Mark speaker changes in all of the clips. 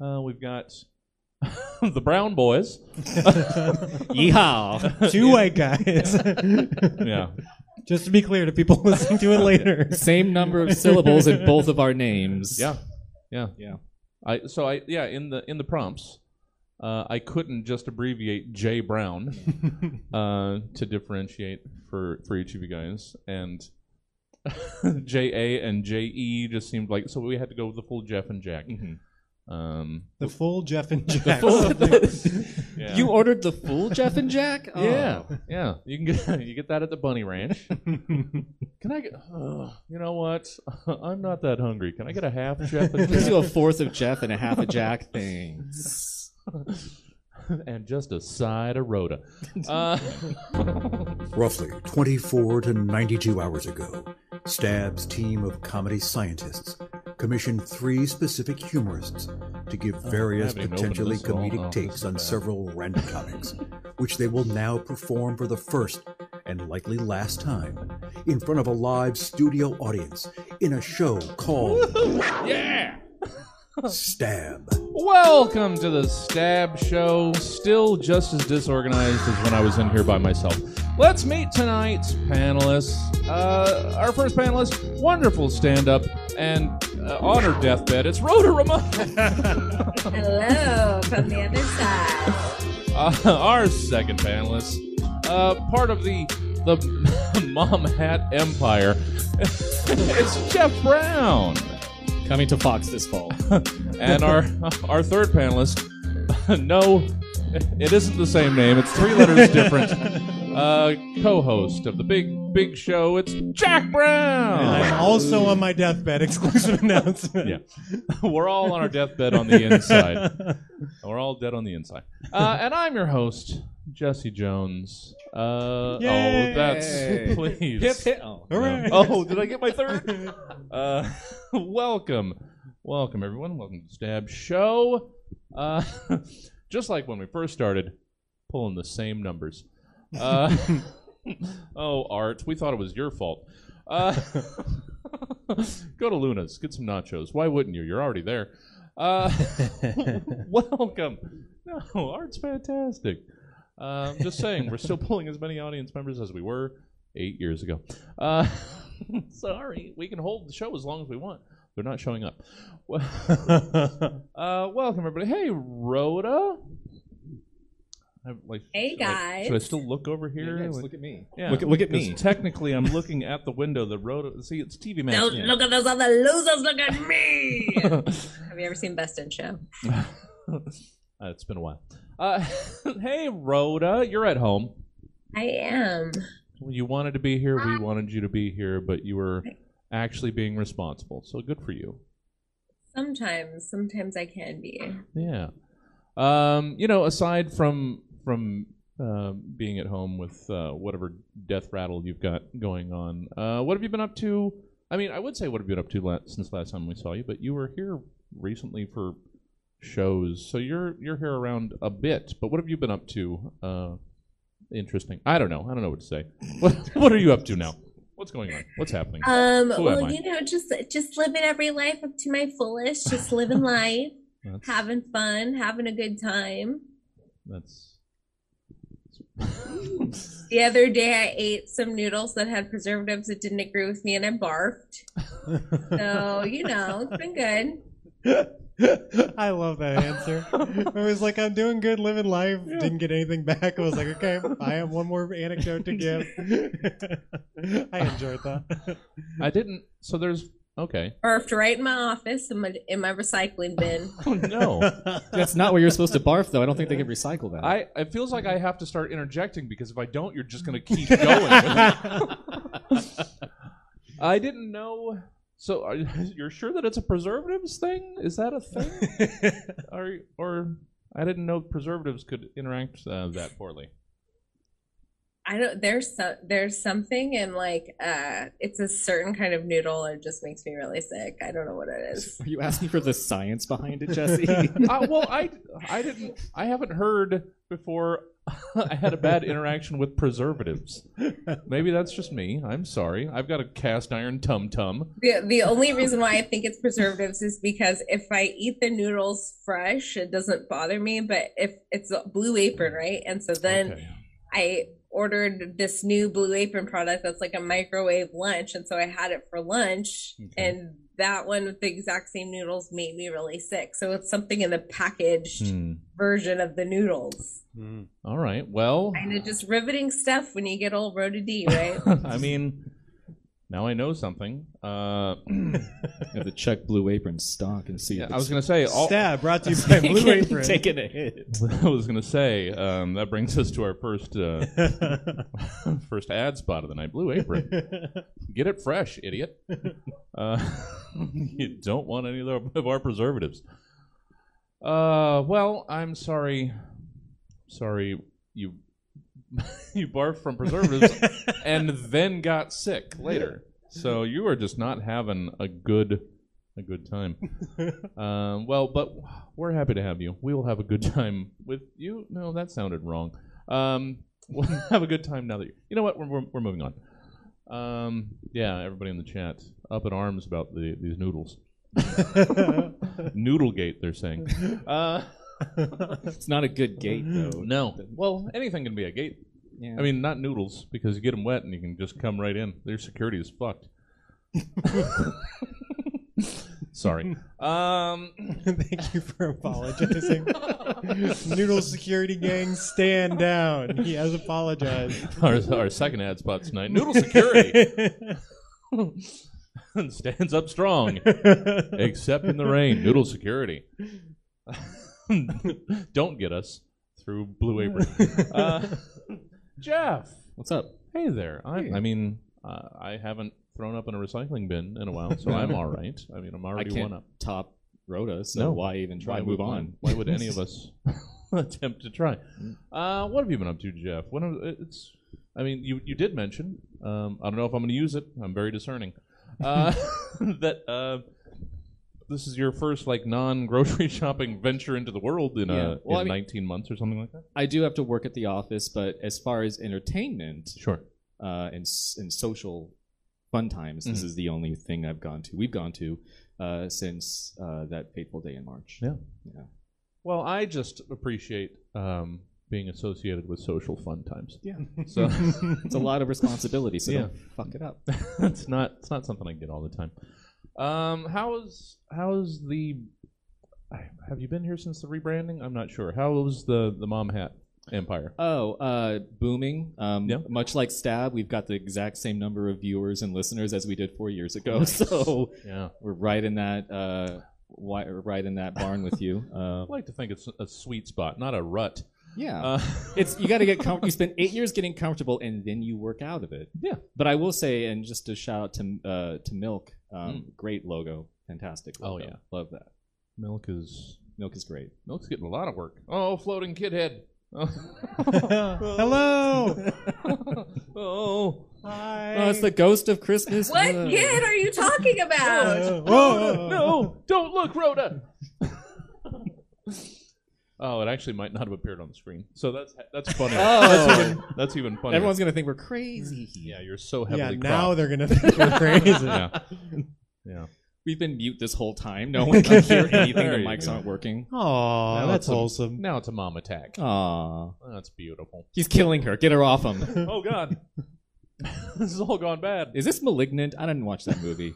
Speaker 1: Uh, we've got the Brown Boys.
Speaker 2: Yeehaw!
Speaker 3: Two white guys.
Speaker 1: Yeah.
Speaker 3: Just to be clear to people listening to it later.
Speaker 2: Same number of syllables in both of our names.
Speaker 1: Yeah. Yeah.
Speaker 2: Yeah.
Speaker 1: I so I yeah in the in the prompts, uh, I couldn't just abbreviate J Brown uh, to differentiate for for each of you guys, and J A and J E just seemed like so we had to go with the full Jeff and Jack. Um,
Speaker 3: The full Jeff and Jack.
Speaker 1: yeah.
Speaker 2: You ordered the full Jeff and Jack? Oh.
Speaker 1: Yeah, yeah. You can get you get that at the Bunny Ranch. Can I get? Uh, you know what? I'm not that hungry. Can I get a half Jeff and
Speaker 2: Let's
Speaker 1: Jack?
Speaker 2: do a fourth of Jeff and a half of Jack thing.
Speaker 1: and just a side of Rhoda. Uh,
Speaker 4: Roughly 24 to 92 hours ago, Stab's team of comedy scientists commissioned three specific humorists to give various
Speaker 1: haven't
Speaker 4: potentially
Speaker 1: opened this at all.
Speaker 4: comedic
Speaker 1: Oh,
Speaker 4: takes on
Speaker 1: bad.
Speaker 4: several random topics, which they will now perform for the first and likely last time in front of a live studio audience in a show called
Speaker 1: yeah.
Speaker 4: Stab.
Speaker 1: Welcome to the Stab Show. Still just as disorganized as when I was in here by myself. Let's meet tonight's panelists. Uh, our first panelist, wonderful stand-up and uh, honored deathbed. It's Rhoda Ramon.
Speaker 5: Hello from the other side.
Speaker 1: Uh, our second panelist, uh, part of the the Mom Hat Empire. it's Jeff Brown.
Speaker 2: Coming to Fox this fall.
Speaker 1: And our our third panelist, no, it isn't the same name. It's three letters different. Uh, co-host of the big big show. It's Jack Brown.
Speaker 3: I'm also on my deathbed. Exclusive announcement.
Speaker 1: Yeah, we're all on our deathbed on the inside. We're all dead on the inside. Uh, and I'm your host, Jesse Jones. Uh,
Speaker 3: Yay!
Speaker 1: oh, that's please.
Speaker 2: hip hip. Oh.
Speaker 3: Hooray.
Speaker 1: Oh, did I get my third? Uh, welcome, welcome everyone. Welcome to the Stab Show. Uh, just like when we first started, pulling the same numbers. Uh, oh, Art, we thought it was your fault. Uh, go to Luna's, get some nachos. Why wouldn't you? You're already there. Uh, welcome. No, Art's fantastic. Uh, I'm just saying, we're still pulling as many audience members as we were eight years ago. Uh, sorry, we can hold the show as long as we want. They're not showing up. Uh, welcome everybody. Hey, Rhoda. I, like,
Speaker 5: Hey,
Speaker 1: should I-
Speaker 5: guys.
Speaker 1: should I still look over here?
Speaker 2: Yeah, just
Speaker 1: Like-
Speaker 2: look at me.
Speaker 1: yeah,
Speaker 2: Look, at- look at me.
Speaker 1: Technically, I'm looking at the window. The Rhoda. See, it's TV Match.
Speaker 5: Don't
Speaker 1: Yeah.
Speaker 5: look at those other losers. Look at me. Have you ever seen Best in Show?
Speaker 1: Uh, it's been a while. Uh, hey, Rhoda, you're at home.
Speaker 5: I am.
Speaker 1: You wanted to be here. We wanted you to be here, but you were actually being responsible. So good for you.
Speaker 5: Sometimes, sometimes I can be.
Speaker 1: Yeah. Um, you know, aside from from uh, being at home with uh, whatever death rattle you've got going on, uh, what have you been up to? I mean, I would say what have you been up to la- since last time we saw you, but you were here recently for shows, so you're you're here around a bit. But what have you been up to? Uh, interesting. I don't know. I don't know what to say. What what are you up to now? What's going on? What's happening?
Speaker 5: Um,
Speaker 1: Who
Speaker 5: well, you know, just just living every life up to my fullest, just living life,
Speaker 1: That's-
Speaker 5: having fun, having a good time.
Speaker 1: That's
Speaker 5: The other day, I ate some noodles that had preservatives that didn't agree with me, and I barfed. So you know, it's been good.
Speaker 3: I love that answer. I was like, I'm doing good, living life. Didn't get anything back. I was like, okay, I have one more anecdote to give. I enjoyed that.
Speaker 1: I didn't. So there's okay.
Speaker 5: Barfed right in my office in my in my recycling bin.
Speaker 1: Oh no.
Speaker 2: That's not where you're supposed to barf, though. I don't think they can recycle that.
Speaker 1: I it feels like I have to start interjecting because if I don't, you're just going to keep going. I didn't know. So are, you're sure that it's a preservatives thing? Is that a thing? or or I didn't know preservatives could interact uh, that poorly.
Speaker 5: I don't. There's some. There's something in like. Uh, it's a certain kind of noodle. It just makes me really sick. I don't know what it is.
Speaker 2: Are you asking for the science behind it, Jesse?
Speaker 1: uh, well, I I didn't. I haven't heard before I had a bad interaction with preservatives. Maybe that's just me. I'm sorry. I've got a cast iron tum tum.
Speaker 5: The, the only reason why I think it's preservatives is because if I eat the noodles fresh, it doesn't bother me. But if it's a blue apron, right? And so then
Speaker 1: Okay.
Speaker 5: I ordered this new blue apron product that's like a microwave lunch. And so I had it for lunch.
Speaker 1: Okay.
Speaker 5: And that one with the exact same noodles made me really sick. So it's something in the packaged
Speaker 1: Hmm.
Speaker 5: version of the noodles.
Speaker 3: Mm.
Speaker 1: All right. Well,
Speaker 5: Kind of just riveting stuff when you get old Rhoda D, right?
Speaker 1: I mean, now I know something. Uh,
Speaker 2: You have to check Blue Apron stock and see.
Speaker 1: yeah,
Speaker 2: if
Speaker 1: I was going to say. All,
Speaker 3: Stab brought to you by Blue Apron.
Speaker 2: taking a hit.
Speaker 1: I was going to say um, that brings us to our first uh, first ad spot of the night. Blue Apron. Get it fresh, idiot. Uh, you don't want any of our- of our preservatives. Uh, well, I'm sorry. Sorry, you you barfed from preservatives and then got sick later. So you are just not having a good a good time. Um, well, but we're happy to have you. We will have a good time with you. No, that sounded wrong. Um, we'll have a good time now that you. You know what? We're, we're, we're moving on. Um, yeah, everybody in the chat up in arms about the these noodles. Noodlegate, they're saying. Uh,
Speaker 2: It's not a good gate though.
Speaker 1: no. Well, anything can be a gate.
Speaker 2: Yeah.
Speaker 1: I mean, not noodles because you get them wet and you can just come right in. Their security is fucked. Sorry. Um,
Speaker 3: Thank you for apologizing. Noodle security gang, stand down. He has apologized.
Speaker 1: our, our second ad spot tonight. Noodle security stands up strong, except in the rain. Noodle security. Don't get us through Blue Apron. Uh, Jeff,
Speaker 2: What's up?
Speaker 1: hey there. I,
Speaker 2: Hey.
Speaker 1: I mean, uh, I haven't thrown up in a recycling bin in a while, so I'm all right. I mean, I'm
Speaker 2: I
Speaker 1: already
Speaker 2: can't
Speaker 1: one up.
Speaker 2: top Rhoda, so
Speaker 1: No.
Speaker 2: why even try?
Speaker 1: Why
Speaker 2: Move on.
Speaker 1: Why would any of us attempt to try? Uh, what have you been up to, Jeff? What are, it's. I mean, you you did mention. Um, I don't know if I'm going to use it. I'm very discerning. Uh, that uh, this is your first like non-grocery shopping venture into the world in,
Speaker 2: Yeah.
Speaker 1: uh,
Speaker 2: Well,
Speaker 1: in
Speaker 2: I mean-
Speaker 1: 19 months or something like that.
Speaker 2: I do have to work at the office, but as far as entertainment
Speaker 1: Sure.
Speaker 2: uh, and s- and social fun times, this
Speaker 1: Mhm.
Speaker 2: is the only thing I've gone to. We've gone to uh, since uh, that fateful day in March.
Speaker 1: Yeah.
Speaker 2: Yeah.
Speaker 1: Well, I just appreciate um, being associated with social fun times.
Speaker 2: Yeah.
Speaker 1: So
Speaker 2: It's a lot of responsibility, so
Speaker 1: Yeah.
Speaker 2: don't fuck it up.
Speaker 1: it's not it's not something I get all the time. Um, how's how's the? Have you been here since the rebranding? I'm not sure. How's the the mom hat empire?
Speaker 2: Oh, uh, booming. Um,
Speaker 1: Yeah.
Speaker 2: Much like Stab, we've got the exact same number of viewers and listeners as we did four years ago. So
Speaker 1: Yeah,
Speaker 2: we're right in that, uh, wi- right in that barn with you. Uh,
Speaker 1: I like to think it's a sweet spot, not a rut.
Speaker 2: yeah.
Speaker 1: Uh,
Speaker 2: it's you got to get com- you spend eight years getting comfortable and then you work out of it.
Speaker 1: Yeah.
Speaker 2: But I will say, and just a shout out to uh, to Milk, um, great logo, fantastic.
Speaker 1: Oh, yeah.
Speaker 2: love that.
Speaker 1: milk is
Speaker 2: Milk is great.
Speaker 1: milk's getting a lot of work. Oh, floating kid head.
Speaker 3: Hello.
Speaker 1: oh,
Speaker 3: Hi.
Speaker 2: Oh, it's the ghost of Christmas.
Speaker 5: what
Speaker 2: Uh,
Speaker 5: kid are you talking about?
Speaker 3: Uh, whoa.
Speaker 1: no! Don't look, Rhoda. Oh, it actually might not have appeared on the screen. So that's that's funny.
Speaker 2: Oh.
Speaker 1: That's even that's even funny.
Speaker 2: Everyone's gonna think we're crazy.
Speaker 1: yeah, you're so heavily
Speaker 3: Yeah, now
Speaker 1: cropped.
Speaker 3: they're gonna think we're crazy.
Speaker 1: yeah, yeah.
Speaker 2: We've been mute this whole time. No one can hear anything. The mics aren't working.
Speaker 3: Aw,
Speaker 1: Now
Speaker 3: that's
Speaker 1: it's a-
Speaker 3: wholesome.
Speaker 1: Now it's a mom attack.
Speaker 2: Aw.
Speaker 1: That's beautiful.
Speaker 2: He's killing her. Get her off him.
Speaker 1: Oh God, this has all gone bad.
Speaker 2: Is this malignant? I didn't watch that movie.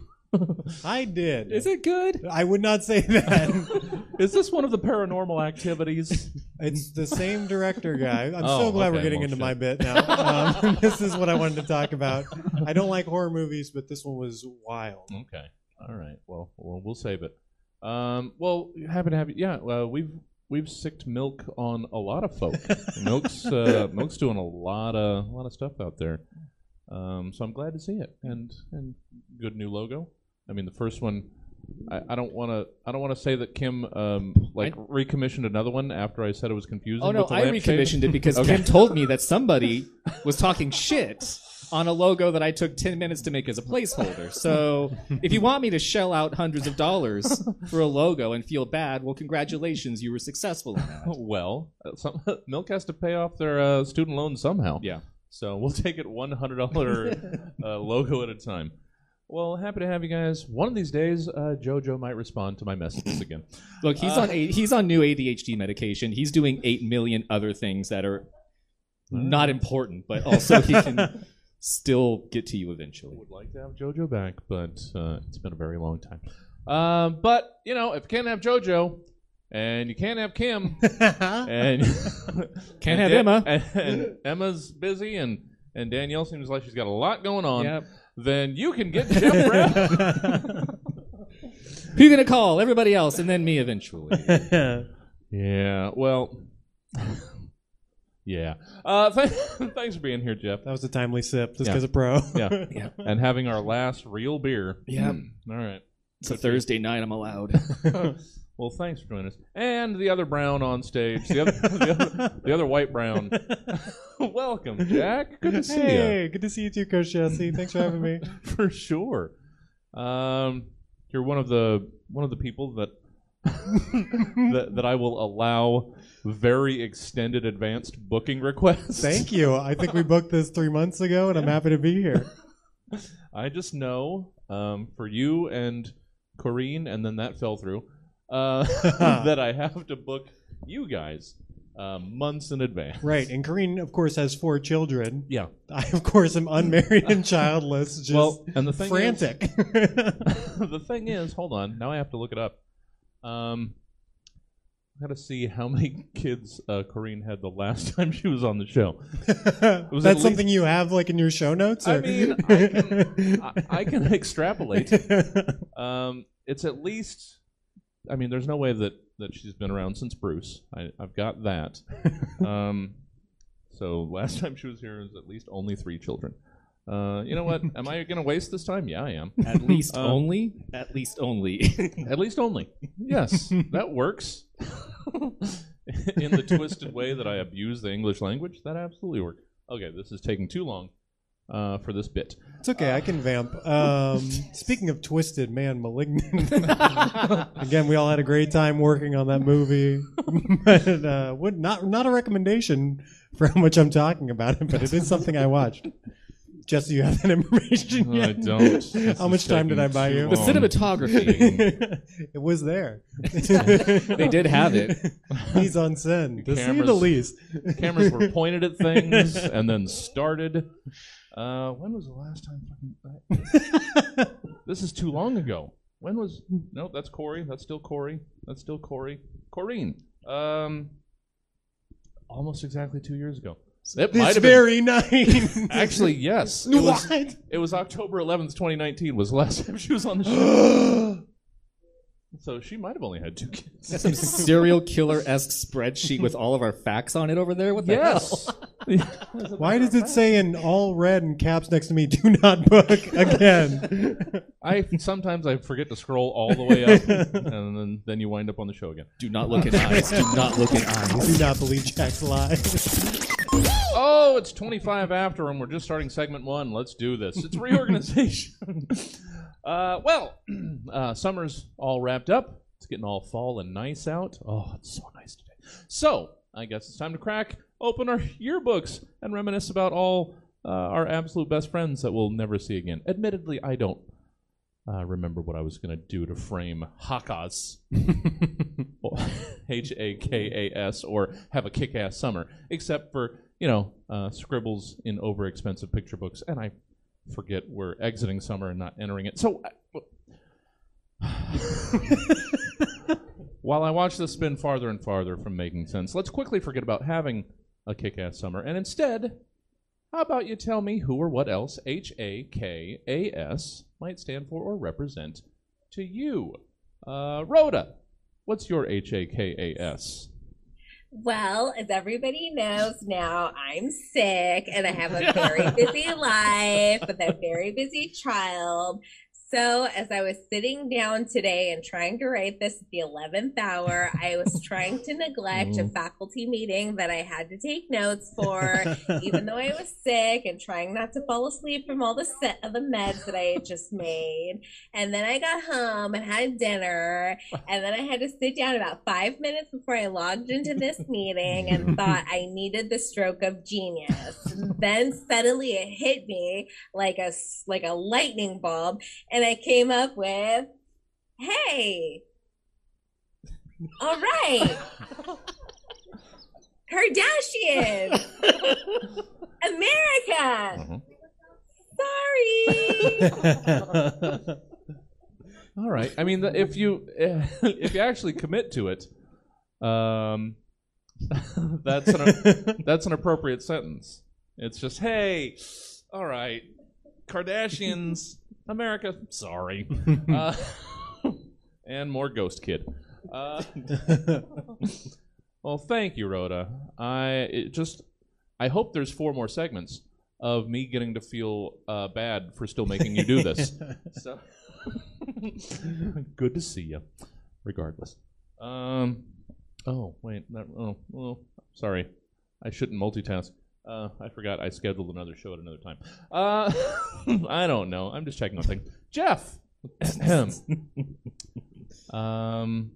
Speaker 3: I did.
Speaker 2: Is it good?
Speaker 3: I would not say that.
Speaker 1: Is this one of the paranormal activities?
Speaker 3: it's the same director guy. I'm
Speaker 1: Oh,
Speaker 3: so glad we're
Speaker 1: okay,
Speaker 3: getting
Speaker 1: well,
Speaker 3: into
Speaker 1: shit.
Speaker 3: my bit now. Um, this is what I wanted to talk about. I don't like horror movies, but this one was wild.
Speaker 1: Okay. All right. Well, well we'll save it. Um, well, happy to have you. Yeah. Well, we've we've sicked milk on a lot of folk. milk's uh, milk's doing a lot of a lot of stuff out there. Um, so I'm glad to see it and and good new logo. I mean, the first one. I, I don't want to. I don't want to say that Kim um, like recommissioned another one after I said it was confusing.
Speaker 2: Oh no,
Speaker 1: with the
Speaker 2: I recommissioned it because
Speaker 1: Okay.
Speaker 2: Kim told me that somebody was talking shit on a logo that I took 10 minutes to make as a placeholder. So if you want me to shell out hundreds of dollars for a logo and feel bad, well, congratulations, you were successful in that.
Speaker 1: well, uh, some, Milk has to pay off their uh, student loans somehow.
Speaker 2: Yeah.
Speaker 1: So we'll take it one hundred dollar uh, logo at a time. Well, happy to have you guys. One of these days, uh, JoJo might respond to my messages again.
Speaker 2: Look, he's on a, he's on new ADHD medication. He's doing 8 million other things that are not important, but also he can still get to you eventually.
Speaker 1: I would like to have JoJo back, but uh, it's been a very long time. Um, but you know, if you can't have JoJo, and you can't have Kim, and
Speaker 2: Can't
Speaker 1: and
Speaker 2: have
Speaker 1: Da-
Speaker 2: Emma.
Speaker 1: and, and Emma's busy, and and Danielle seems like she's got a lot going on.
Speaker 2: Yep.
Speaker 1: Then you can get Jeff Brown.
Speaker 2: Who you gonna call? Everybody else, and then me eventually.
Speaker 1: yeah. Well. Yeah. Uh, th- thanks for being here, Jeff.
Speaker 3: That was a timely sip, just
Speaker 1: Yeah.
Speaker 3: because of pro.
Speaker 1: Yeah.
Speaker 2: Yeah.
Speaker 1: And having our last real beer.
Speaker 2: Yeah.
Speaker 1: Mm, All right.
Speaker 2: It's a Thursday night. I'm allowed.
Speaker 1: Well, thanks for joining us. And the other brown on stage, the other, the other, the other white brown. Welcome, Jack. Good to see
Speaker 3: hey, good to see you too, Coach Jesse. Thanks for having me.
Speaker 1: For sure. Um, you're one of the one of the people that that, that I will allow very extended advanced booking requests.
Speaker 3: Thank you. I think we booked this three months ago, and I'm happy to be here.
Speaker 1: I just know um, for you and Corrine, and then that fell through, uh, that I have to book you guys uh, months in advance.
Speaker 3: Right, and Corrine, of course, has four children.
Speaker 1: Yeah.
Speaker 3: I, of course, am unmarried and childless. Just
Speaker 1: well, and the thing
Speaker 3: frantic.
Speaker 1: is, the thing is, hold on. Now I have to look it up. Um, I got to see how many kids uh, Corrine had the last time she was on the show. was at
Speaker 3: That's something you have like in your show notes.
Speaker 1: I
Speaker 3: or-
Speaker 1: mean, I can, I, I can extrapolate. Um, it's at least. I mean, there's no way that that she's been around since Bruce. I, I've got that. Um, so last time she was here was at least only three children. Uh, you know what? Am I going to waste this time? Yeah, I am.
Speaker 2: At least
Speaker 1: Uh,
Speaker 2: only. At least only.
Speaker 1: At least only. Yes, that works. In the twisted way that I abuse the English language, that absolutely works. Okay, this is taking too long uh, for this bit.
Speaker 3: It's okay. I can vamp. Um, speaking of twisted, man, malignant. Again, we all had a great time working on that movie. but, uh, would not not a recommendation for how much I'm talking about it, but it is something I watched. Jesse, you have that information
Speaker 1: I don't. This
Speaker 3: how
Speaker 1: is
Speaker 3: much time did I
Speaker 1: taking
Speaker 3: buy
Speaker 1: too
Speaker 3: you?
Speaker 2: the
Speaker 1: long.
Speaker 2: cinematography.
Speaker 3: it was there.
Speaker 2: they did have it.
Speaker 3: He's on send, to say the
Speaker 1: Cameras-
Speaker 3: least.
Speaker 1: Cameras were pointed at things and then started. Uh, when was the last time? fucking- this is too long ago. When was? No, that's Corey. That's still Corey. That's still Corey. Corrine. Um, almost exactly two years ago. It might
Speaker 3: This
Speaker 1: have been.
Speaker 3: very night.
Speaker 1: Actually, yes. It was,
Speaker 3: what?
Speaker 1: it was October 11th, 2019. Was the last time she was on the show. so she might have only had two kids.
Speaker 2: That's some serial killer esque spreadsheet with all of our facts on it over there. What the
Speaker 1: Yes.
Speaker 3: Why does it say in all red and caps next to me, do not book again?
Speaker 1: I sometimes I forget to scroll all the way up, and then then you wind up on the show again.
Speaker 2: Do not look in eyes. Do not look in eyes.
Speaker 3: do not believe Jack's lies.
Speaker 1: Oh, it's 25 after, and we're just starting segment one. Let's do this. It's reorganization. uh, well, uh, summer's all wrapped up. It's getting all fall and nice out. Oh, it's so nice today. So I guess it's time to crack open our yearbooks and reminisce about all uh, our absolute best friends that we'll never see again. Admittedly, I don't uh, remember what I was going to do to frame Hakas, H A K A S, or have a kick ass summer, except for, you know, uh, scribbles in over expensive picture books. And I forget we're exiting summer and not entering it. So. While I watch this spin farther and farther from making sense, let's quickly forget about having a kick ass summer and instead how about you tell me who or what else H A K A S might stand for or represent to you? Uh, Rhoda, what's your H A K A S?
Speaker 5: Well, as everybody knows now, I'm sick and I have a very busy life with a very busy child. So, as I was sitting down today and trying to write this at the 11th hour, I was trying to neglect a mm-hmm. faculty meeting that I had to take notes for, even though I was sick and trying not to fall asleep from all the set of the meds that I had just made. And then I got home and had dinner, and then I had to sit down about five minutes before I logged into this meeting and thought I needed the stroke of genius. then suddenly it hit me like a like a lightning bulb, and I came up with, "Hey, all right, Kardashian, America." Sorry.
Speaker 1: All right. I mean, if you if you actually commit to it, um, that's an that's an appropriate sentence. It's just, hey, all right, Kardashians, America, sorry, uh, and more Ghost Kid. Uh, well, thank you, Rhoda. I it just I hope there's four more segments of me getting to feel uh, bad for still making you do this. so good to see you, regardless. Um. Oh wait. That, oh. Oh. Sorry. I shouldn't multitask. Uh, I forgot I scheduled another show at another time. Uh, I don't know. I'm just checking on things. Jeff. um.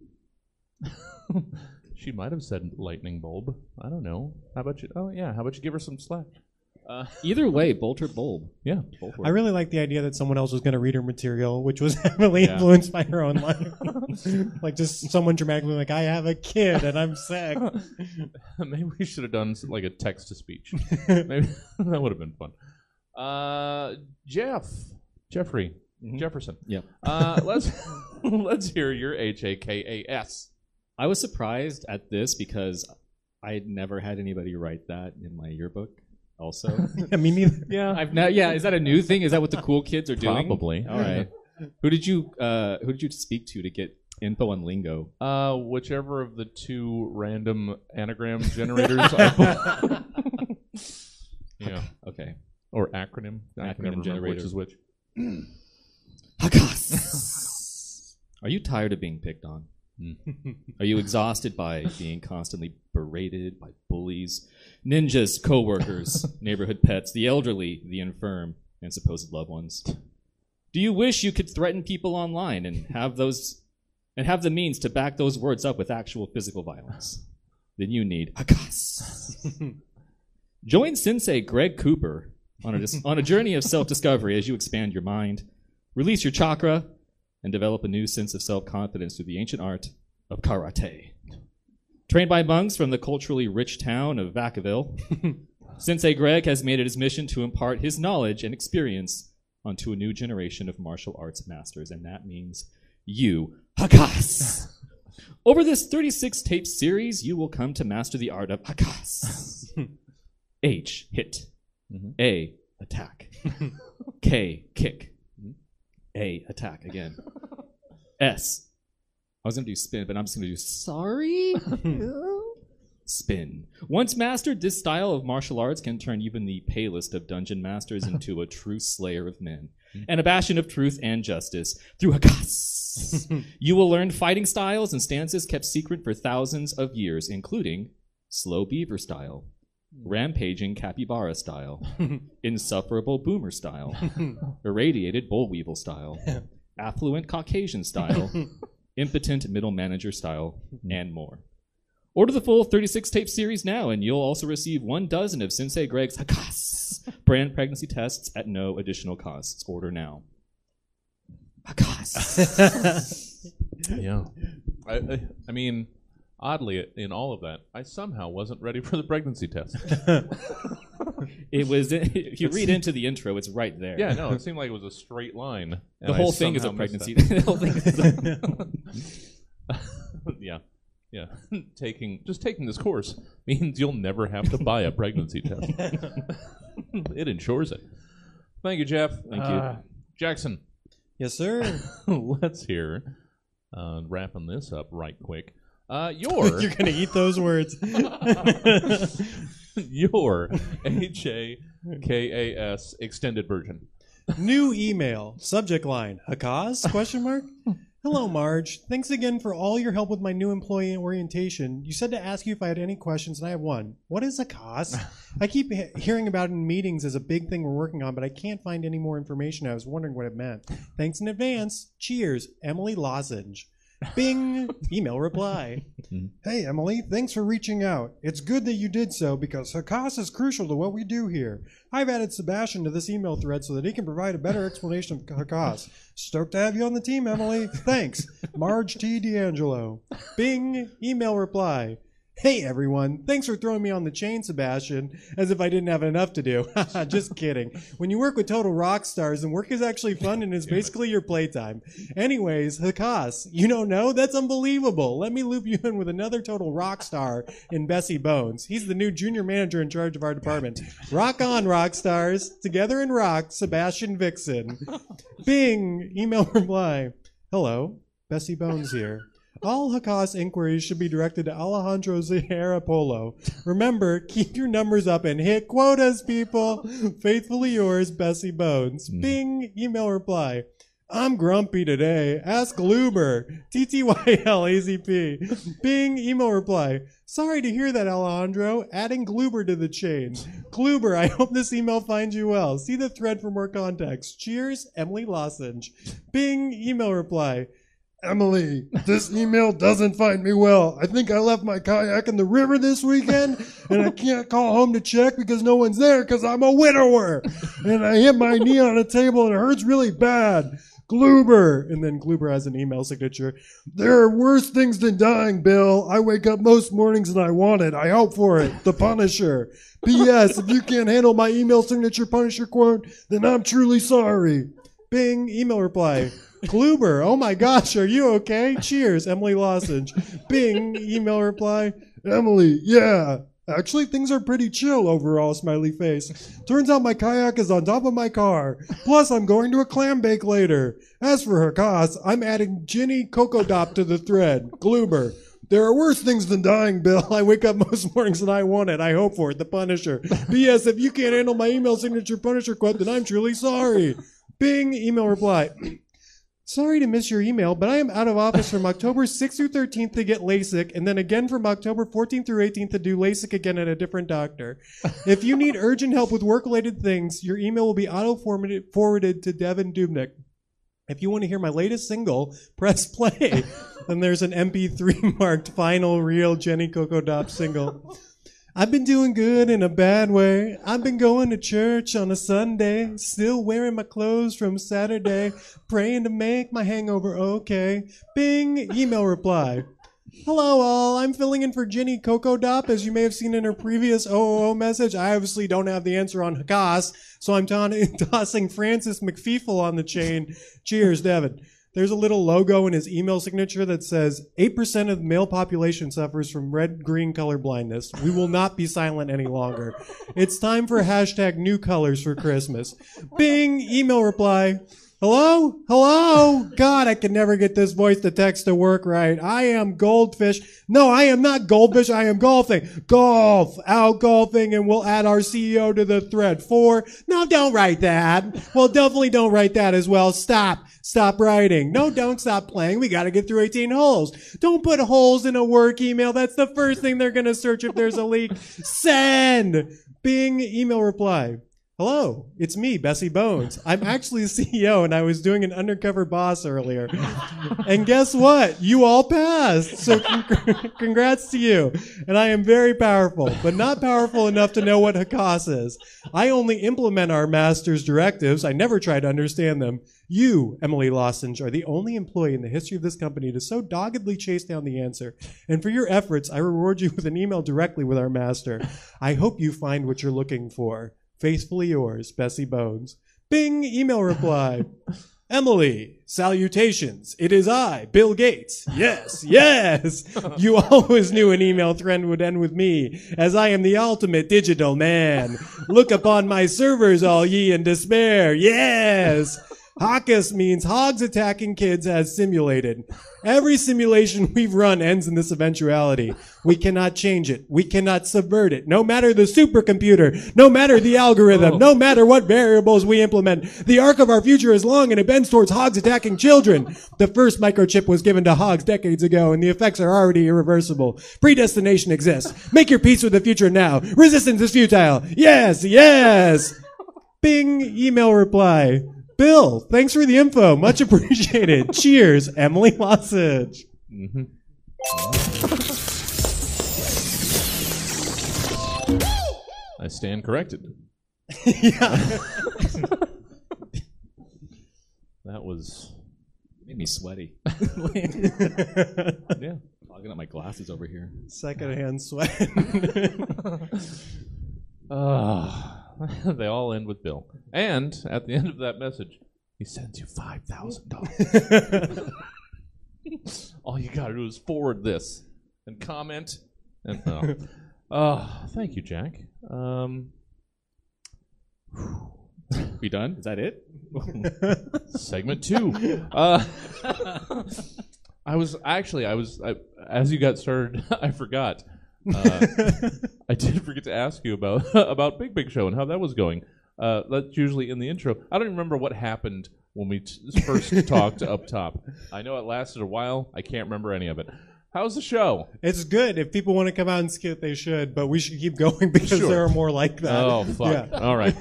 Speaker 1: she might have said lightning bulb. I don't know. How about you? Oh yeah. How about you give her some slack? Uh,
Speaker 2: Either way, bolt or bulb.
Speaker 1: yeah.
Speaker 2: Both work.
Speaker 3: I really like the idea that someone else was going to read her material, which was heavily
Speaker 1: Yeah.
Speaker 3: influenced by her own life. like just someone dramatically like, I have a kid and I'm sick.
Speaker 1: Maybe we should have done s- like a text to speech. Maybe that would have been fun. Uh, Jeff, Jeffrey, Jefferson.
Speaker 2: Yep.
Speaker 1: Uh, let's let's hear your H A K A S.
Speaker 2: I was surprised at this because I had never had anybody write that in my yearbook. Also,
Speaker 3: I mean, neither.
Speaker 1: Yeah,
Speaker 2: I've now. Yeah, is that a new thing? Is that what the cool kids are doing?
Speaker 1: Probably.
Speaker 2: All right. Who did you uh, Who did you speak to to get info on lingo?
Speaker 1: Uh, whichever of the two random anagram generators. I yeah,
Speaker 2: Okay.
Speaker 1: or acronym. I can never
Speaker 2: Acronym
Speaker 1: remember which
Speaker 2: generator.
Speaker 1: is which.
Speaker 2: Are you tired of being picked on? Hmm. Are you exhausted by being constantly berated by bullies, ninjas, coworkers, neighborhood pets, the elderly, the infirm, and supposed loved ones? Do you wish you could threaten people online and have those and have the means to back those words up with actual physical violence? Then you need a Akas. Join Sensei Greg Cooper on a, on a journey of self-discovery as you expand your mind, release your chakra, and develop a new sense of self confidence through the ancient art of karate. Trained by monks from the culturally rich town of Vacaville, Sensei Greg has made it his mission to impart his knowledge and experience onto a new generation of martial arts masters, and that means you, Hakas. Over this 36 tape series, you will come to master the art of Hakas. H, hit. Mm-hmm. A, attack. K, kick. A, attack again. S. I was going to do spin, but I'm just going to do sorry. spin. Once mastered, this style of martial arts can turn even the palest of dungeon masters into a true slayer of men and a bastion of truth and justice through Hakas. you will learn fighting styles and stances kept secret for thousands of years, including slow beaver style, rampaging capybara style, insufferable boomer style, irradiated boll weevil style, affluent Caucasian style, impotent middle manager style, and more. Order the full 36 tape series now, and you'll also receive one dozen of Sensei Greg's Hakas brand pregnancy tests at no additional costs. Order now. Hakas.
Speaker 1: Yeah. I, I, I mean, oddly, in all of that, I somehow wasn't ready for the pregnancy test.
Speaker 2: it was. If you read into the intro, it's right there.
Speaker 1: yeah, no, it seemed like it was a straight line.
Speaker 2: The
Speaker 1: and I
Speaker 2: whole thing is a pregnancy.
Speaker 1: that.
Speaker 2: the whole thing is a-
Speaker 1: yeah, yeah. taking just taking this course means you'll never have to buy a pregnancy test. it ensures it. Thank you, Jeff.
Speaker 2: Thank you.
Speaker 1: Uh, Jackson.
Speaker 3: yes, sir.
Speaker 1: Let's hear. Uh, wrapping this up right quick. Uh, your
Speaker 3: You're gonna eat those words.
Speaker 1: your H A K A S extended version.
Speaker 3: New email. Subject line. Hakas? Question mark. Hello, Marge. Thanks again for all your help with my new employee orientation. You said to ask you if I had any questions, and I have one. What is a COS? I keep he- hearing about it in meetings as a big thing we're working on, but I can't find any more information. I was wondering what it meant. Thanks in advance. Cheers, Emily Lozenge. Bing! Email reply. Hey, Emily, thanks for reaching out. It's good that you did so because Hakas is crucial to what we do here. I've added Sebastian to this email thread so that he can provide a better explanation of Hakas. Stoked to have you on the team, Emily. Thanks. Marge T. D'Angelo. Bing! Email reply. Hey everyone, thanks for throwing me on the chain, Sebastian, as if I didn't have enough to do. Just kidding. When you work with total rock stars, and work is actually fun and is basically your playtime. Anyways, Hakas, you don't know? That's unbelievable. Let me loop you in with another total rock star in Bessie Bones. He's the new junior manager in charge of our department. Rock on, rock stars. Together in rock, Sebastian Vixen. Bing, email reply. Hello, Bessie Bones here. All Hakas inquiries should be directed to Alejandro Zahara Polo. Remember, keep your numbers up and hit quotas, people. Faithfully yours, Bessie Bones. Hmm. Bing, email reply. I'm grumpy today. Ask Gluber. TTYLAZP. Bing, email reply. Sorry to hear that, Alejandro. Adding Gluber to the chain. Gluber, I hope this email finds you well. See the thread for more context. Cheers, Emily Lozenge. Bing, email reply. Emily, this email doesn't find me well. I think I left my kayak in the river this weekend, and I can't call home to check because no one's there because I'm a widower. And I hit my knee on a table and it hurts really bad. Gluber. And then Gluber has an email signature. There are worse things than dying, Bill. I wake up most mornings and I want it. I hope for it. The Punisher. P.S. If you can't handle my email signature Punisher quote, then I'm truly sorry. Bing, email reply. Gluber, oh my gosh, are you okay? Cheers, Emily Lozenge. Bing, email reply. Emily, yeah. Actually, things are pretty chill overall, smiley face. Turns out my kayak is on top of my car. Plus, I'm going to a clam bake later. As for Hakas, I'm adding Ginny Coco Dop to the thread. Gluber. There are worse things than dying, Bill. I wake up most mornings and I want it. I hope for it. The Punisher. P.S. If you can't handle my email signature Punisher quote, then I'm truly sorry. Bing, email reply. Sorry to miss your email, but I am out of office from October 6th through 13th to get LASIK, and then again from October 14th through 18th to do LASIK again at a different doctor. If you need urgent help with work related things, your email will be auto forwarded to Devin Dubnik. If you want to hear my latest single, press play. and there's an MP3 marked final real Jenny Coco Dop single. I've been doing good in a bad way. I've been going to church on a Sunday, still wearing my clothes from Saturday, praying to make my hangover okay. Bing, email reply. Hello, all. I'm filling in for Ginny Coco Dop, as you may have seen in her previous OOO message. I obviously don't have the answer on Hakas, so I'm tossing Francis McFeefle on the chain. Cheers, Devin. There's a little logo in his email signature that says 8% of the male population suffers from red green color blindness. We will not be silent any longer. It's time for hashtag new colors for Christmas. Bing, email reply. Hello? Hello? God, I can never get this voice to text to work right. I am goldfish. No, I am not goldfish. I am golfing. Golf. Out golfing and we'll add our CEO to the thread. Four. No, don't write that. Well, definitely don't write that as well. Stop. Stop writing. No, don't stop playing. We gotta get through 18 holes. Don't put holes in a work email. That's the first thing they're gonna search if there's a leak. Send. Bing email reply. Hello, it's me, Bessie Bones. I'm actually the CEO and I was doing an undercover boss earlier. And guess what? You all passed. So con- congrats to you. And I am very powerful, but not powerful enough to know what Hakas is. I only implement our master's directives. I never try to understand them. You, Emily Lozenge, are the only employee in the history of this company to so doggedly chase down the answer. And for your efforts, I reward you with an email directly with our master. I hope you find what you're looking for. Faithfully yours, Bessie Bones. Bing, email reply. Emily, salutations. It is I, Bill Gates. Yes, yes. You always knew an email thread would end with me, as I am the ultimate digital man. Look upon my servers, all ye in despair. Yes. Hakas means hogs attacking kids as simulated. Every simulation we've run ends in this eventuality. We cannot change it. We cannot subvert it. No matter the supercomputer, no matter the algorithm, oh. no matter what variables we implement, the arc of our future is long and it bends towards hogs attacking children. The first microchip was given to hogs decades ago and the effects are already irreversible. Predestination exists. Make your peace with the future now. Resistance is futile. Yes, yes. Bing email reply. Bill, thanks for the info. Much appreciated. Cheers, Emily Lossage.
Speaker 1: I stand corrected.
Speaker 3: yeah.
Speaker 1: That was
Speaker 2: Made me sweaty.
Speaker 1: yeah.
Speaker 2: Clogging up my glasses over here.
Speaker 3: Secondhand sweat.
Speaker 1: Ah, they all end with Bill. And at the end of that message, he sends you five thousand dollars. all you gotta do is forward this and comment. And oh, oh thank you, Jack. Um,
Speaker 2: We done? Is that it?
Speaker 1: segment two. Uh, I was actually I was I, as you got started. I forgot. Uh, I did forget to ask you about about Big Big Show and how that was going. Uh, that's usually in the intro. I don't even remember what happened when we t- first talked up top. I know it lasted a while. I can't remember any of it. How's the show?
Speaker 3: it's good. If people want to come out and skit, they should, but we should keep going because
Speaker 1: Sure.
Speaker 3: there are more like that.
Speaker 1: Oh fuck!
Speaker 3: Yeah.
Speaker 1: All right.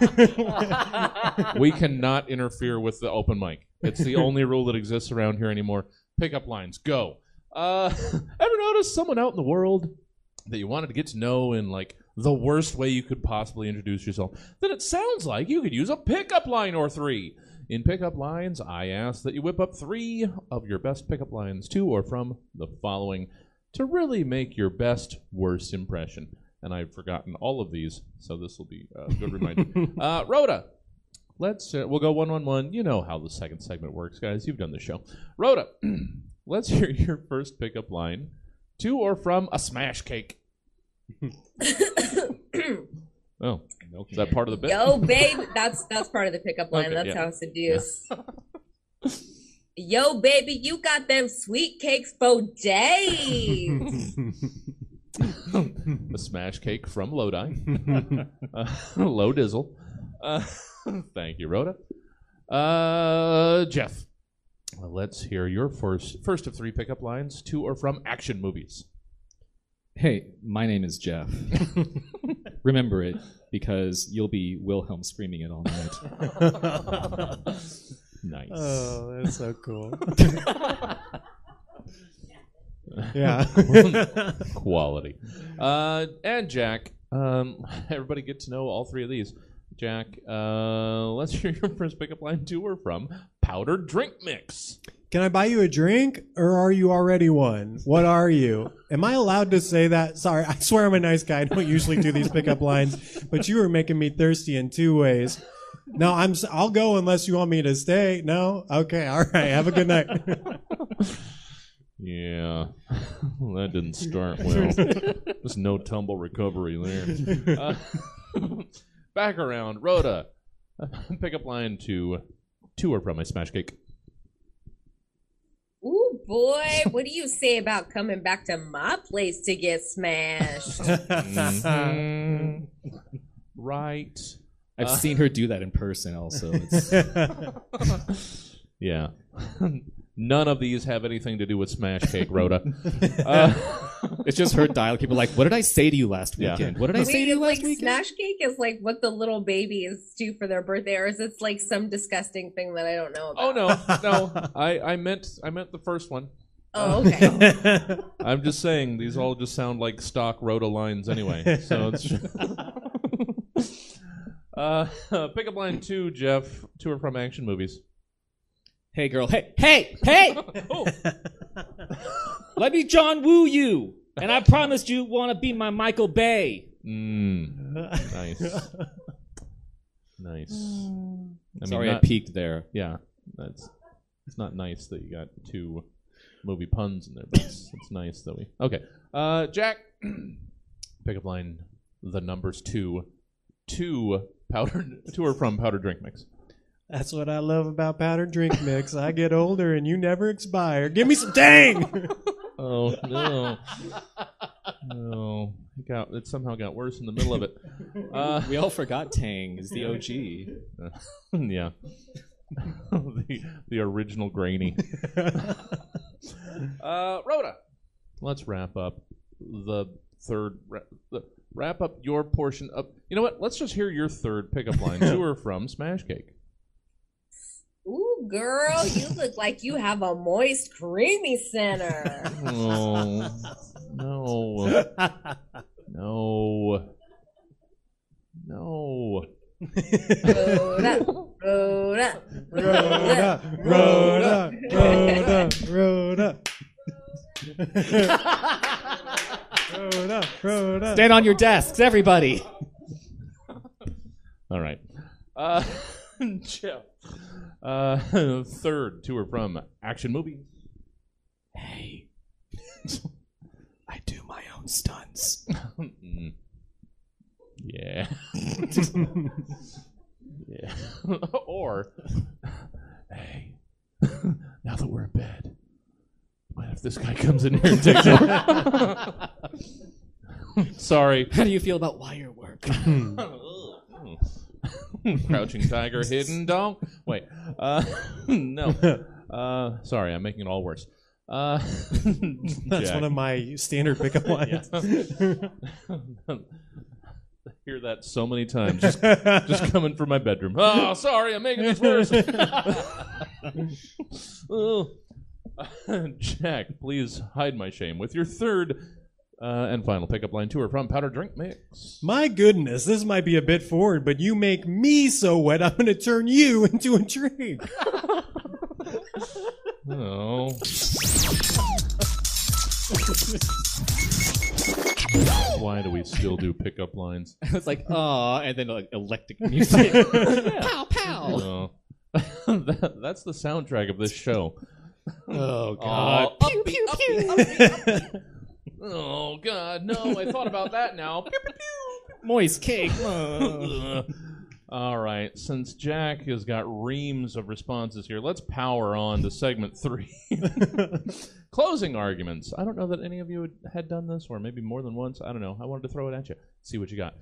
Speaker 1: we cannot interfere with the open mic. It's the only rule that exists around here anymore. Pickup lines, go. Uh, ever notice someone out in the world that you wanted to get to know in like the worst way you could possibly introduce yourself? Then it sounds like you could use a pickup line or three. In pickup lines, I ask that you whip up three of your best pickup lines to or from the following to really make your best worst impression. And I've forgotten all of these, so this will be a good reminder. uh, Rhoda, let's uh, we'll go one one one. You know how the second segment works, guys. You've done the show. Rhoda, let's hear your first pickup line to or from a smash cake. oh, is that part of the bit?
Speaker 5: Yo, babe, that's that's part of the pickup line.
Speaker 1: Okay,
Speaker 5: that's
Speaker 1: yeah.
Speaker 5: how it's seduce. Yo, baby, you got them sweet cakes for days.
Speaker 1: the smash cake from Lodi. uh, low dizzle. Uh, thank you, Rhoda. Uh, Jeff, let's hear your first first of three pickup lines to or from action movies.
Speaker 2: Hey, my name is Jeff. Remember it because you'll be Wilhelm screaming it all night.
Speaker 1: Nice.
Speaker 3: Oh, that's so cool. yeah.
Speaker 1: Quality. Uh, and Jack, um, everybody get to know all three of these. Jack, uh, let's hear your first pickup line to or from powdered drink mix.
Speaker 3: Can I buy you a drink or are you already one? What are you? Am I allowed to say that? Sorry, I swear I'm a nice guy. I don't usually do these pickup lines, but you were making me thirsty in two ways. No, I'm. I'll go unless you want me to stay. No, okay, all right. Have a good night.
Speaker 1: Yeah, that didn't start well. There's no tumble recovery there. Uh, back around, Rhoda. Pickup line to to or from a smash cake.
Speaker 5: Ooh, boy, what do you say about coming back to my place to get smashed?
Speaker 1: Mhm. right.
Speaker 2: I've seen her do that in person also. It's,
Speaker 1: Yeah. None of these have anything to do with smash cake, Rhoda. Uh,
Speaker 2: it's just her dialogue. People are like, what did I say to you last
Speaker 1: Yeah.
Speaker 2: weekend? What did I say to you last
Speaker 5: like
Speaker 2: weekend?
Speaker 5: smash cake is like what the little babies do for their birthday, or is it like some disgusting thing that I don't know about?
Speaker 1: oh no, no. I, I meant I meant the first one.
Speaker 5: Oh, okay.
Speaker 1: I'm just saying these all just sound like stock Rhoda lines anyway. So it's uh, pickup line two, Jeff. To or from action movies.
Speaker 2: Hey, girl. Hey, hey, hey! Let me John Woo you. And I promised you want to be my Michael Bay.
Speaker 1: Mm, nice, nice. I mean,
Speaker 2: Sorry,
Speaker 1: not-
Speaker 2: I peaked there.
Speaker 1: Yeah, that's it's not nice that you got two movie puns in there, but it's, it's nice that we. Okay, uh, Jack, pickup line: the numbers two, two powder, to or from powder drink mix.
Speaker 3: That's what I love about powdered drink mix. I get older and you never expire. Give me some tang.
Speaker 1: Oh no, no! It got it somehow got worse in the middle of it. Uh,
Speaker 2: We all forgot Tang is the OG.
Speaker 1: yeah, the the original grainy. uh, Rhoda, let's wrap up the third. Ra- the, wrap up your portion of. You know what? Let's just hear your third pickup line to or from Smash Cake.
Speaker 5: Ooh, girl, you look like you have a moist, creamy center.
Speaker 1: Oh no, no, no.
Speaker 5: Rhoda, Rhoda,
Speaker 3: Rhoda, Rhoda, Rhoda, Rhoda. Rhoda, Rhoda.
Speaker 2: Stand on your desks, everybody.
Speaker 1: All right. Uh, Jeff. Uh, third to or from action movie.
Speaker 2: Hey, I do my own stunts.
Speaker 1: Mm. Yeah. yeah. or, hey, now that we're in bed, what if this guy comes in here and takes over? Sorry.
Speaker 2: How do you feel about wire work?
Speaker 1: Crouching tiger, hidden dog. Wait, uh, no. Uh, sorry, I'm making it all worse. Uh,
Speaker 3: That's
Speaker 1: Jack.
Speaker 3: one of my standard pickup lines.
Speaker 1: I hear that so many times, just, just coming from my bedroom. Oh, sorry, I'm making this worse. oh. Jack, please hide my shame with your third uh, and final pickup line to or from Powder Drink Mix.
Speaker 3: My goodness, this might be a bit forward, but you make me so wet, I'm going to turn you into a drink.
Speaker 1: Oh. Why do we still do pickup lines?
Speaker 2: it's like, ah, and then like electric music. pow pow.
Speaker 1: Oh. that, that's the soundtrack of this show.
Speaker 2: Oh god.
Speaker 1: Oh, pew, pew, pew. Oh God, no! I thought about that now.
Speaker 2: Moist cake. Uh.
Speaker 1: All right, since Jack has got reams of responses here, let's power on to segment three. Closing arguments. I don't know that any of you had done this, or maybe more than once. I don't know. I wanted to throw it at you. See what you got.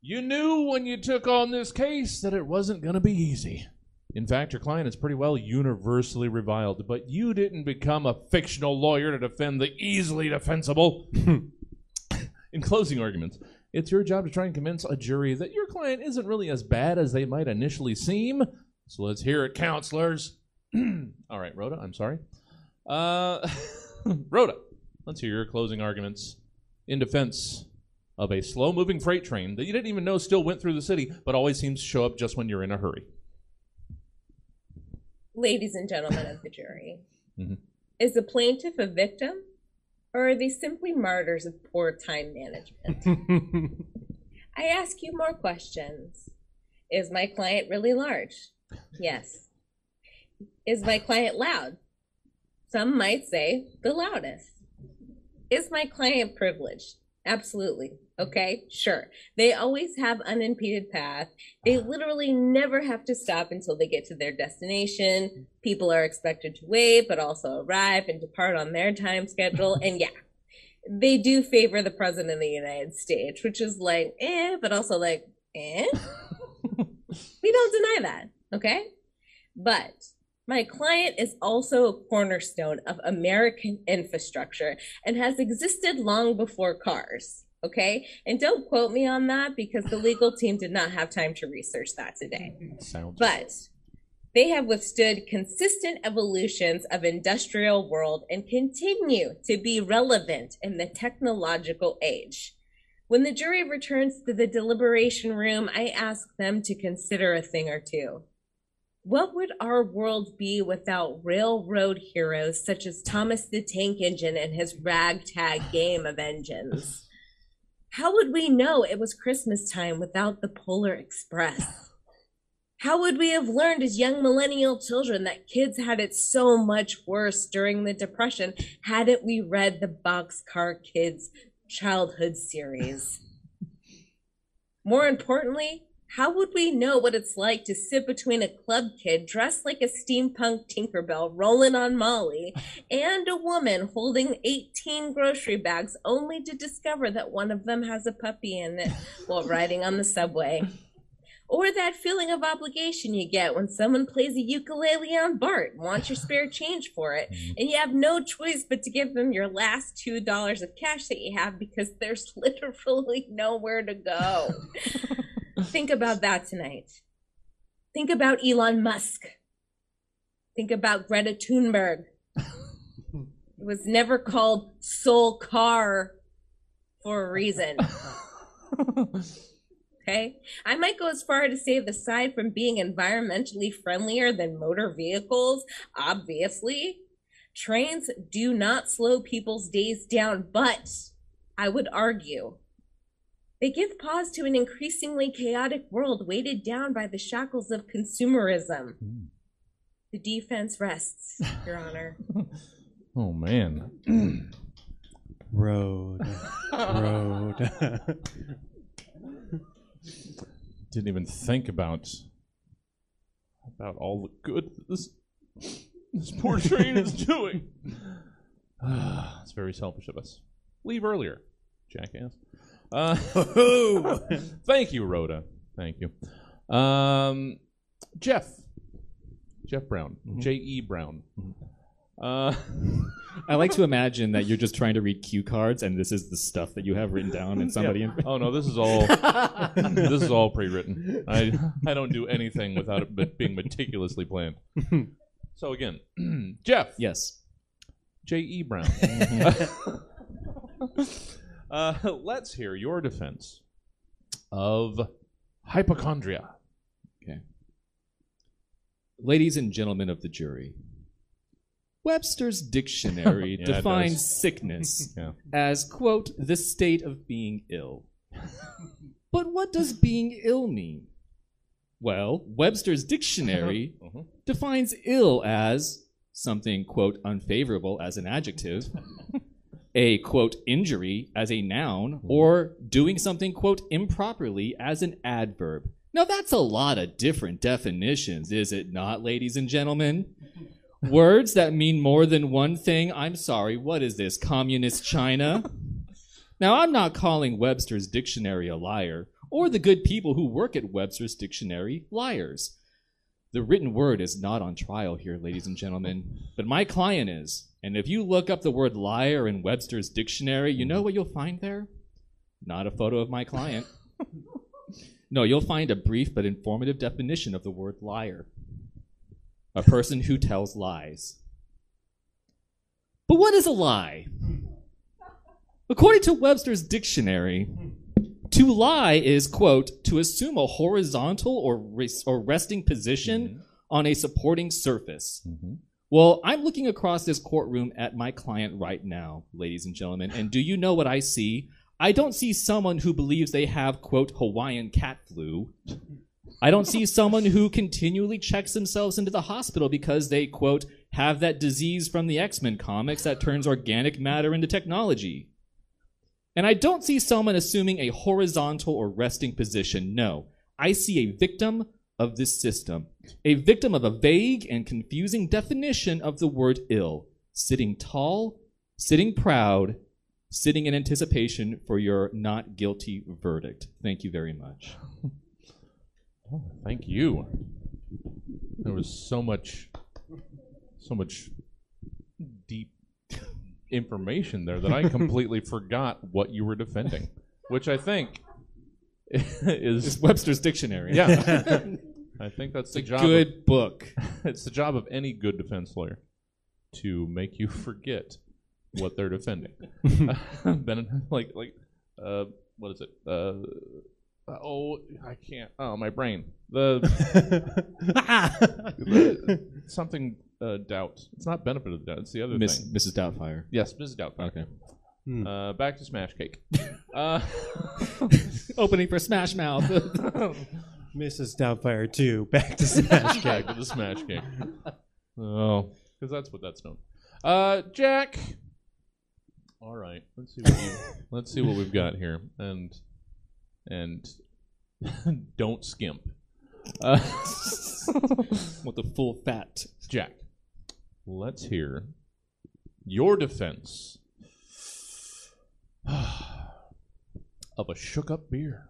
Speaker 1: You knew when you took on this case that it wasn't going to be easy. In fact, your client is pretty well universally reviled, but you didn't become a fictional lawyer to defend the easily defensible. In closing arguments, it's your job to try and convince a jury that your client isn't really as bad as they might initially seem. So let's hear it, counselors. All right, Rhoda, I'm sorry. Uh, Rhoda, let's hear your closing arguments in defense of a slow moving freight train that you didn't even know still went through the city, but always seems to show up just when you're in a hurry.
Speaker 5: Ladies and gentlemen of the jury,
Speaker 1: Mhm.
Speaker 5: is the plaintiff a victim or are they simply martyrs of poor time management? I ask you more questions. Is my client really large? Yes. Is my client loud? Some might say the loudest. Is my client privileged? Absolutely. Okay, sure. They always have unimpeded path. They literally never have to stop until they get to their destination. People are expected to wait, but also arrive and depart on their time schedule. And yeah, they do favor the president of the United States, which is like, eh, but also like, eh. we don't deny that, okay? But my client is also a cornerstone of American infrastructure and has existed long before cars. Okay. And don't quote me on that because the legal team did not have time to research that today.
Speaker 1: Sounds
Speaker 5: But they have withstood consistent evolutions of industrial world and continue to be relevant in the technological age. When the jury returns to the deliberation room, I ask them to consider a thing or two. What would our world be without railroad heroes such as Thomas the Tank Engine and his ragtag game of engines? How would we know it was Christmas time without the Polar Express? How would we have learned as young millennial children that kids had it so much worse during the Depression hadn't we read the Boxcar Kids childhood series? More importantly, How would we know what it's like to sit between a club kid dressed like a steampunk Tinkerbell rolling on Molly and a woman holding 18 grocery bags only to discover that one of them has a puppy in it while riding on the subway? Or that feeling of obligation you get when someone plays a ukulele on BART and wants your spare change for it, mm-hmm. and you have no choice but to give them your last two dollars of cash that you have because there's literally nowhere to go. Think about that tonight. Think about Elon Musk. Think about Greta Thunberg. it was never called Soul Car for a reason. Okay. I might go as far to say, aside from being environmentally friendlier than motor vehicles, obviously, trains do not slow people's days down, but I would argue they give pause to an increasingly chaotic world weighted down by the shackles of consumerism. Hmm. The defense rests, Your Honor.
Speaker 1: Oh man.
Speaker 3: Road. Road.
Speaker 1: Didn't even think about about all the good this this poor train is doing. it's very selfish of us. Leave earlier, jackass. Uh, thank you, Rhoda. Thank you, um, Jeff. Jeff Brown, J. E. Brown. Uh,
Speaker 2: I like to imagine that you're just trying to read cue cards, and this is the stuff that you have written down, and somebody.
Speaker 1: Yeah. Oh no, this is all this is all pre-written. I I don't do anything without it being meticulously planned. so again, Jeff
Speaker 2: Yes.
Speaker 1: J. E. Brown. Uh, let's hear your defense of hypochondria. Okay.
Speaker 2: Ladies and gentlemen of the jury, Webster's dictionary
Speaker 1: Yeah, it
Speaker 2: defines sickness
Speaker 1: Yeah.
Speaker 2: as, quote, the state of being ill. but what does being ill mean? Well, Webster's dictionary
Speaker 1: Mhm.
Speaker 2: defines ill as something, quote, unfavorable as an adjective, a, quote, injury as a noun, mm-hmm. or doing something, quote, improperly as an adverb. Now, that's a lot of different definitions, is it not, ladies and gentlemen? Words that mean more than one thing. I'm sorry, what is this, communist China? Now, I'm not calling Webster's dictionary a liar, or the good people who work at Webster's dictionary liars. The written word is not on trial here, ladies and gentlemen, but my client is. And if you look up the word liar in Webster's dictionary, you know what you'll find there? Not a photo of my client. no, you'll find a brief but informative definition of the word liar a person who tells lies. But what is a lie? According to Webster's dictionary, to lie is, quote, to assume a horizontal or, res- or resting position mm-hmm. on a supporting surface. Mm-hmm. Well, I'm looking across this courtroom at my client right now, ladies and gentlemen, and do you know what I see? I don't see someone who believes they have, quote, Hawaiian cat flu. I don't see someone who continually checks themselves into the hospital because they, quote, have that disease from the X Men comics that turns organic matter into technology. And I don't see someone assuming a horizontal or resting position. No. I see a victim of this system, a victim of a vague and confusing definition of the word ill, sitting tall, sitting proud, sitting in anticipation for your not guilty verdict. Thank you very much.
Speaker 1: Oh, thank you. There was so much, so much information there that I completely forgot what you were defending, which I think
Speaker 2: It's
Speaker 1: is
Speaker 2: Webster's dictionary.
Speaker 1: yeah. I think that's the job.
Speaker 2: Good book.
Speaker 1: it's the job of any good defense lawyer to make you forget what they're defending. ben, like like uh, what is it? Uh, oh, I can't. Oh, my brain. The something uh, doubt. It's not benefit of the doubt. It's the other
Speaker 2: Miss,
Speaker 1: thing.
Speaker 2: Mrs. Doubtfire.
Speaker 1: Yes, Mrs. Doubtfire.
Speaker 2: Okay.
Speaker 1: Uh, back to Smash Cake. uh,
Speaker 2: Opening for Smash Mouth.
Speaker 3: Mrs. Doubtfire 2, back to Smash
Speaker 1: back
Speaker 3: Cake.
Speaker 1: to the Smash Cake. Oh, because that's what that's known. Uh, Jack. All right. Let's see what you, let's see what we've got here, and and don't skimp. Uh,
Speaker 2: With the full fat.
Speaker 1: Jack, let's hear your defense of a shook up beer.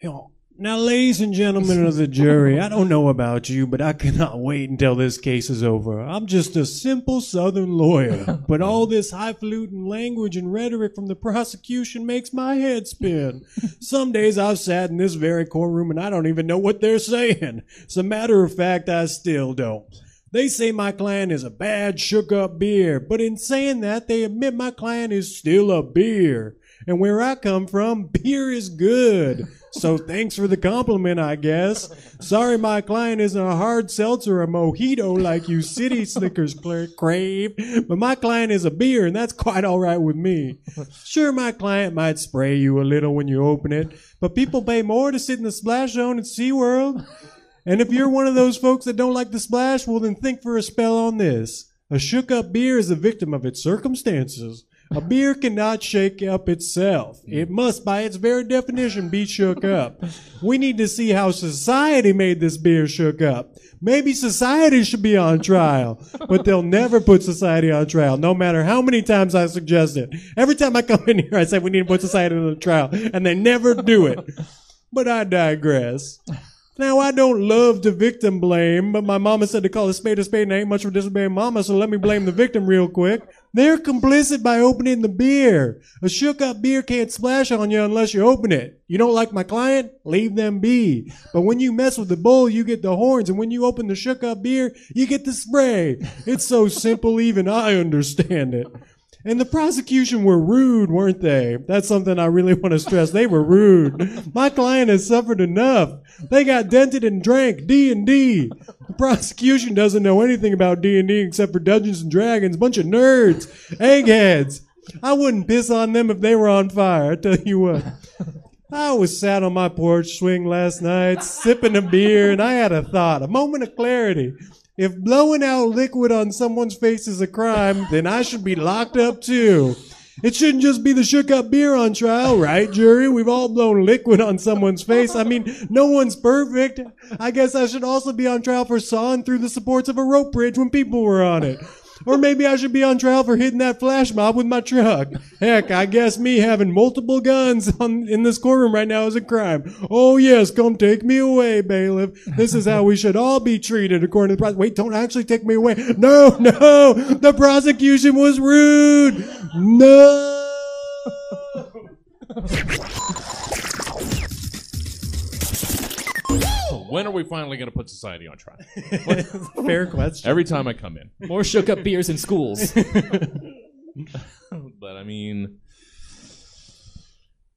Speaker 3: You know, now, ladies and gentlemen of the jury, I don't know about you, but I cannot wait until this case is over. I'm just a simple Southern lawyer, but all this highfalutin language and rhetoric from the prosecution makes my head spin. Some days I've sat in this very courtroom and I don't even know what they're saying. As a matter of fact, I still don't. They say my client is a bad shook up beer, but in saying that, they admit my client is still a beer. And where I come from, beer is good. So thanks for the compliment, I guess. Sorry my client isn't a hard seltzer or mojito like you city slickers crave, but my client is a beer and that's quite alright with me. Sure, my client might spray you a little when you open it, but people pay more to sit in the splash zone at SeaWorld. And if you're one of those folks that don't like the splash, well then think for a spell on this. A shook up beer is a victim of its circumstances. A beer cannot shake up itself. It must, by its very definition, be shook up. We need to see how society made this beer shook up. Maybe society should be on trial, but they'll never put society on trial, no matter how many times I suggest it. Every time I come in here, I say we need to put society on trial, and they never do it. But I digress. Now, I don't love to victim blame, but my mama said to call a spade a spade and I ain't much for disobeying mama, so let me blame the victim real quick. They're complicit by opening the beer. A shook up beer can't splash on you unless you open it. You don't like my client? Leave them be. But when you mess with the bull, you get the horns, and when you open the shook up beer, you get the spray. It's so simple, even I understand it. And the prosecution were rude, weren't they? That's something I really want to stress. They were rude. My client has suffered enough. They got dented and drank D and D. The prosecution doesn't know anything about D and D except for Dungeons and Dragons. Bunch of nerds, eggheads. I wouldn't piss on them if they were on fire. I tell you what. I was sat on my porch swing last night, sipping a beer, and I had a thought, a moment of clarity. If blowing out liquid on someone's face is a crime, then I should be locked up too. It shouldn't just be the shook up beer on trial, right, jury? We've all blown liquid on someone's face. I mean, no one's perfect. I guess I should also be on trial for sawing through the supports of a rope bridge when people were on it. Or maybe I should be on trial for hitting that flash mob with my truck. Heck, I guess me having multiple guns on, in this courtroom right now is a crime. Oh yes, come take me away, bailiff. This is how we should all be treated according to the prosecution. Wait, don't actually take me away. No, no, the prosecution was rude. No.
Speaker 1: When are we finally going to put society on trial?
Speaker 3: Fair question.
Speaker 1: Every time I come in.
Speaker 2: More shook up beers in schools.
Speaker 1: But I mean,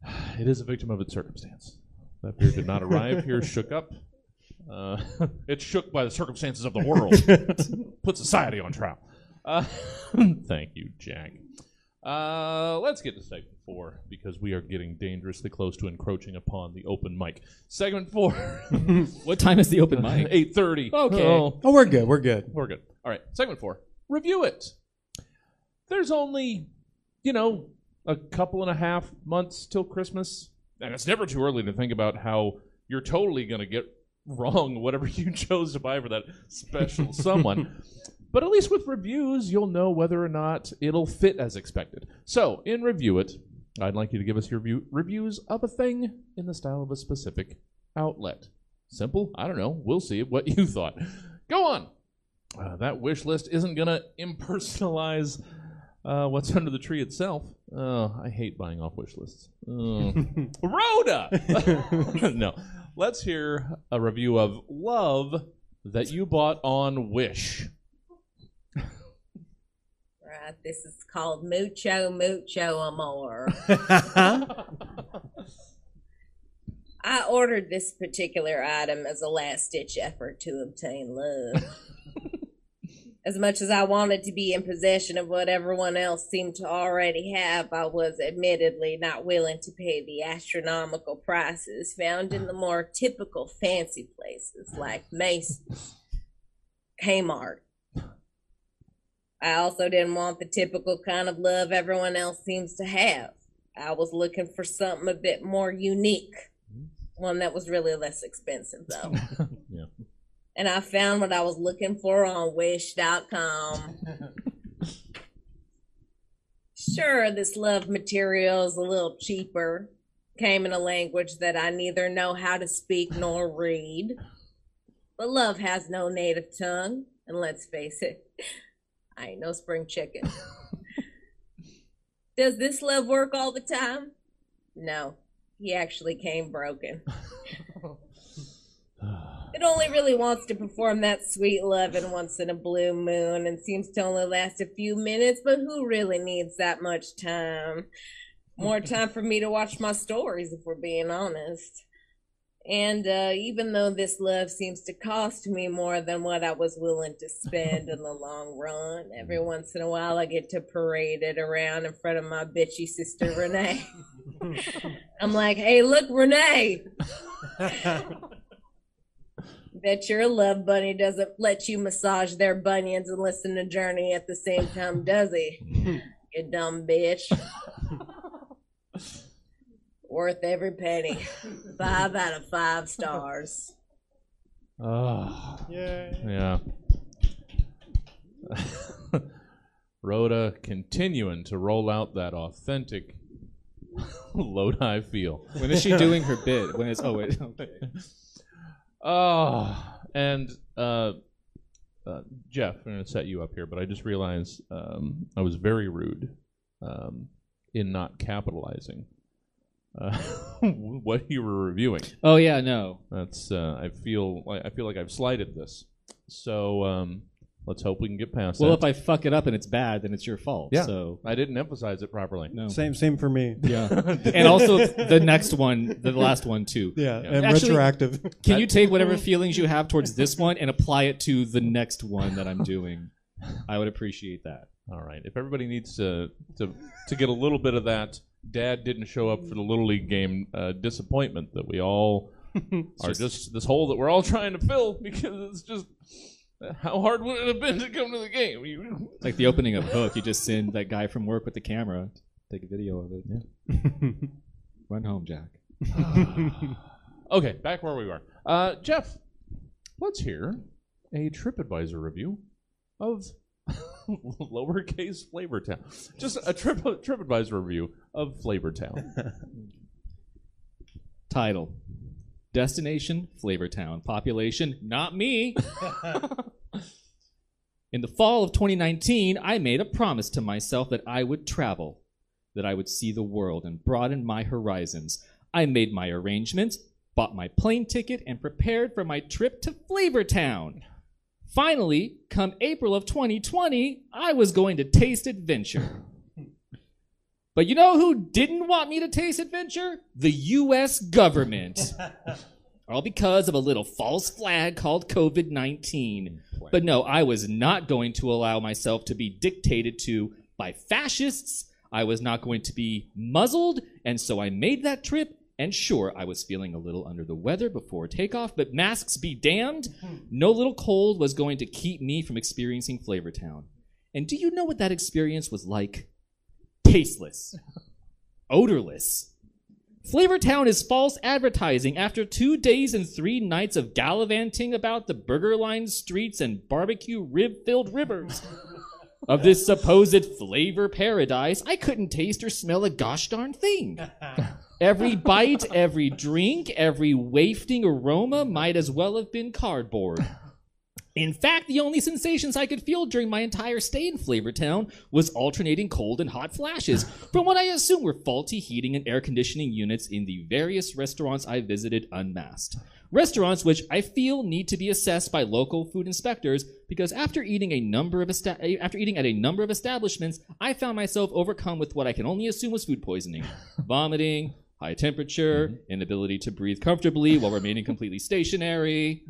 Speaker 1: it is a victim of its circumstance. That beer did not arrive here shook up. Uh, it's shook by the circumstances of the world. Put society on trial. Uh, thank you, Jack. Uh, let's get to segment four because we are getting dangerously close to encroaching upon the open mic. Segment four,
Speaker 2: what time is the open mic?
Speaker 1: eight thirty.
Speaker 2: Okay.
Speaker 1: Oh,
Speaker 3: Oh, we're good. We're good.
Speaker 1: we're good. All right, segment four. Review it. There's only, you know, a couple and a half months till Christmas, and it's never too early to think about how you're totally going to get wrong whatever you chose to buy for that special someone. But at least with reviews, you'll know whether or not it'll fit as expected. So, in Review It, I'd like you to give us your review- reviews of a thing in the style of a specific outlet. Simple? I don't know. We'll see what you thought. Go on. Uh, that wish list isn't going to impersonalize uh, what's under the tree itself. Oh, I hate buying off wish lists. Oh. Rhoda! no. Let's hear a review of Love that you bought on Wish.
Speaker 5: Right, this is called Mucho Mucho Amor. I ordered this particular item as a last ditch effort to obtain love. as much as I wanted to be in possession of what everyone else seemed to already have, I was admittedly not willing to pay the astronomical prices found in the more typical fancy places like Macy's, Kmart. I also didn't want the typical kind of love everyone else seems to have. I was looking for something a bit more unique. Mm-hmm. one that was really less expensive though.
Speaker 1: Yeah.
Speaker 5: And I found what I was looking for on Wish.com. sure, this love material is a little cheaper. Came in a language that I neither know how to speak nor read. But love has no native tongue, and let's face it, I ain't no spring chicken. Does this love work all the time? No, he actually came broken. It only really wants to perform that sweet loving once in a blue moon and seems to only last a few minutes, but who really needs that much time? More time for me to watch my stories, if we're being honest. And uh, even though this love seems to cost me more than what I was willing to spend in the long run, every once in a while I get to parade it around in front of my bitchy sister Renee. I'm like, hey, look, Renee. Bet your love bunny doesn't let you massage their bunions and listen to Journey at the same time, does he? you dumb bitch. Worth every penny. Five out of five stars.
Speaker 1: Oh,
Speaker 3: Yeah.
Speaker 1: yeah. Rhoda continuing to roll out that authentic Lodi feel.
Speaker 2: When is she doing her bit? When is oh wait okay.
Speaker 1: Oh, and uh, uh, Jeff, I'm going to set you up here, but I just realized um, I was very rude um, in not capitalizing uh, what you were reviewing.
Speaker 2: Oh yeah, no.
Speaker 1: That's uh, I feel like I feel like I've slighted this. So um, let's hope we can get past
Speaker 2: Well,
Speaker 1: that.
Speaker 2: if I fuck it up and it's bad, then it's your fault.
Speaker 1: Yeah.
Speaker 2: So
Speaker 1: I didn't emphasize it properly.
Speaker 2: no.
Speaker 3: Same same for me.
Speaker 2: Yeah. and also the next one, the last one too.
Speaker 3: Yeah,
Speaker 1: Yeah.
Speaker 3: and
Speaker 2: Actually-
Speaker 3: retroactive.
Speaker 2: Can you take whatever feelings you have towards this one and apply it to the next one that I'm doing? I would appreciate that.
Speaker 1: All right. If everybody needs to to to get a little bit of that, Dad didn't show up for the little league game uh, disappointment that we all are just, this hole that we're all trying to fill because it's just how hard would it have been to come to the game?
Speaker 2: Like the opening of Hook. You just send that guy from work with the camera, take a video of it. Run home, Jack.
Speaker 1: okay, back where we were. Uh, Jeff, let's hear a TripAdvisor review of lowercase Flavortown. Just a trip TripAdvisor review of Flavortown.
Speaker 2: Title Destination Flavortown. Population Not me. In the fall of 2019, I made a promise to myself that I would travel, that I would see the world and broaden my horizons. I made my arrangements, bought my plane ticket, and prepared for my trip to Flavortown. Finally, come April of 2020, I was going to taste adventure. But you know who didn't want me to taste adventure? The US government. All because of a little false flag called COVID 19. But no, I was not going to allow myself to be dictated to by fascists. I was not going to be muzzled, and so I made that trip. And sure, I was feeling a little under the weather before takeoff, but masks be damned. No little cold was going to keep me from experiencing Flavortown. And do you know what that experience was like? Tasteless, odorless. Flavortown is false advertising after two days and three nights of gallivanting about the burger lined streets and barbecue rib filled rivers. of this supposed flavor paradise, I couldn't taste or smell a gosh darn thing. Every bite, every drink, every wafting aroma might as well have been cardboard. In fact, the only sensations I could feel during my entire stay in Flavortown was alternating cold and hot flashes from what I assume were faulty heating and air conditioning units in the various restaurants I visited unmasked. Restaurants which I feel need to be assessed by local food inspectors because after eating a number of esta- after eating at a number of establishments, I found myself overcome with what I can only assume was food poisoning, vomiting, high temperature, inability to breathe comfortably while remaining completely stationary.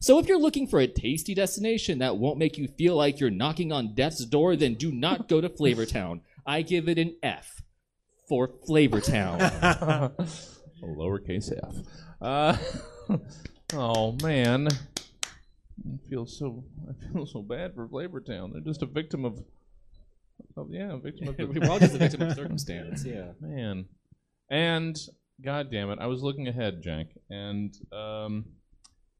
Speaker 2: So if you're looking for a tasty destination that won't make you feel like you're knocking on death's door, then do not go to Flavortown. I give it an F for Flavortown.
Speaker 1: A lowercase f. Uh, oh man, I feel so. I feel so bad for Flavortown. They're just a victim of. of yeah, a victim of the
Speaker 2: We're all just a victim of circumstance. Yeah.
Speaker 1: man. And God damn it! I was looking ahead, Jack, and um,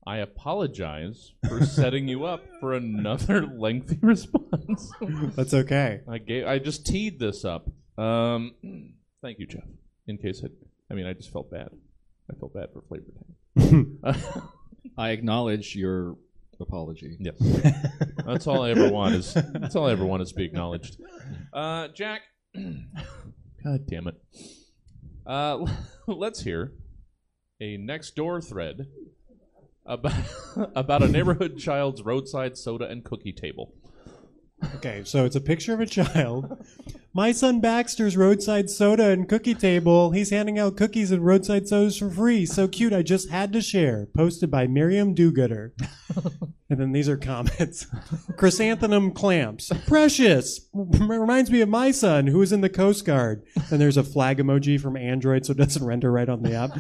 Speaker 1: I apologize for setting you up for another lengthy response.
Speaker 3: That's okay.
Speaker 1: I gave. I just teed this up. Um, thank you, Jeff. In case it. I mean, I just felt bad. I felt bad for Flavor Town.
Speaker 2: I acknowledge your apology.
Speaker 1: Yes. that's all I ever want is that's all I ever want is to be acknowledged. Uh, Jack, God damn it. Uh, let's hear a next door thread about about a neighborhood child's roadside soda and cookie table.
Speaker 3: Okay, so it's a picture of a child. My son Baxter's roadside soda and cookie table. He's handing out cookies and roadside sodas for free. So cute, I just had to share. Posted by Miriam Do-Gooder. and then these are comments. Chrysanthemum clamps. Precious. Reminds me of my son who was in the Coast Guard. And there's a flag emoji from Android so it doesn't render right on the app.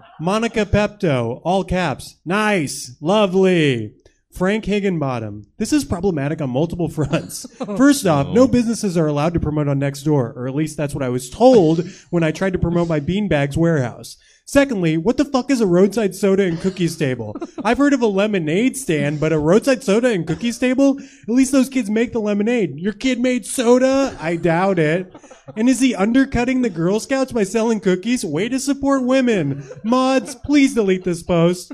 Speaker 3: Monica Pepto. All caps. Nice. Lovely. Frank Higginbottom. This is problematic on multiple fronts. First off, no businesses are allowed to promote on Nextdoor, or at least that's what I was told when I tried to promote my Beanbags warehouse. Secondly, what the fuck is a roadside soda and cookies table? I've heard of a lemonade stand, but a roadside soda and cookies table? At least those kids make the lemonade. Your kid made soda? I doubt it. And is he undercutting the Girl Scouts by selling cookies? Way to support women. Mods, please delete this post.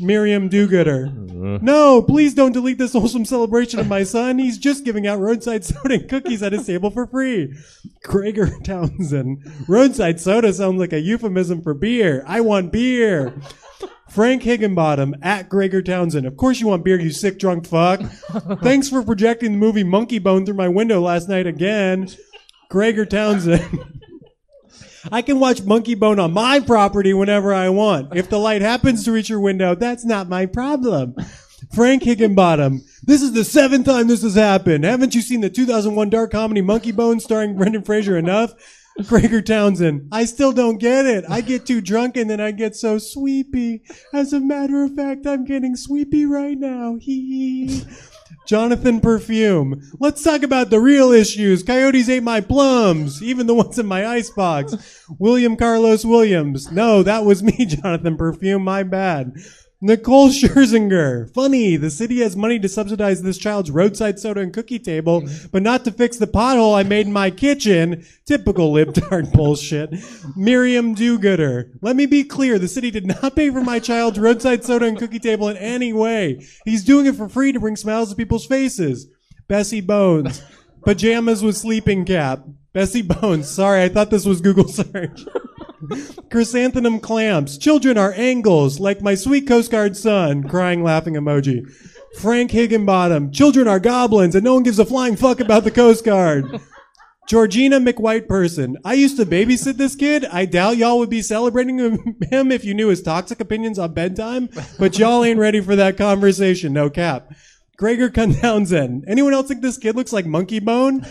Speaker 3: Miriam Do-Gooder. Mm-hmm. No, please don't delete this wholesome celebration of my son. He's just giving out roadside soda and cookies at his table for free. Gregor Townsend. Roadside soda sounds like a euphemism for beer. I want beer. Frank Higginbottom at Gregor Townsend. Of course you want beer, you sick drunk fuck. Thanks for projecting the movie Monkey Bone through my window last night again. Gregor Townsend. I can watch Monkey Bone on my property whenever I want. If the light happens to reach your window, that's not my problem. Frank Higginbottom. This is the seventh time this has happened. Haven't you seen the 2001 dark comedy Monkey Bone starring Brendan Fraser enough? Gregor Townsend. I still don't get it. I get too drunk and then I get so sweepy. As a matter of fact, I'm getting sweepy right now. Hee hee. Jonathan Perfume. Let's talk about the real issues. Coyotes ate my plums, even the ones in my icebox. William Carlos Williams. No, that was me, Jonathan Perfume. My bad. Nicole Scherzinger. Funny, the city has money to subsidize this child's roadside soda and cookie table, but not to fix the pothole I made in my kitchen. Typical libtard bullshit. Miriam Do-Gooder. Let me be clear, the city did not pay for my child's roadside soda and cookie table in any way. He's doing it for free to bring smiles to people's faces. Bessie Bones. Pajamas with sleeping cap. Bessie Bones. Sorry, I thought this was Google search. Chrysanthemum clamps. Children are angles, like my sweet Coast Guard son. Crying, laughing emoji. Frank Higginbottom. Children are goblins, and no one gives a flying fuck about the Coast Guard. Georgina McWhite person. I used to babysit this kid. I doubt y'all would be celebrating him him if you knew his toxic opinions on bedtime, but y'all ain't ready for that conversation. No cap. Gregor Townsend. Anyone else think this kid looks like Monkey Bone?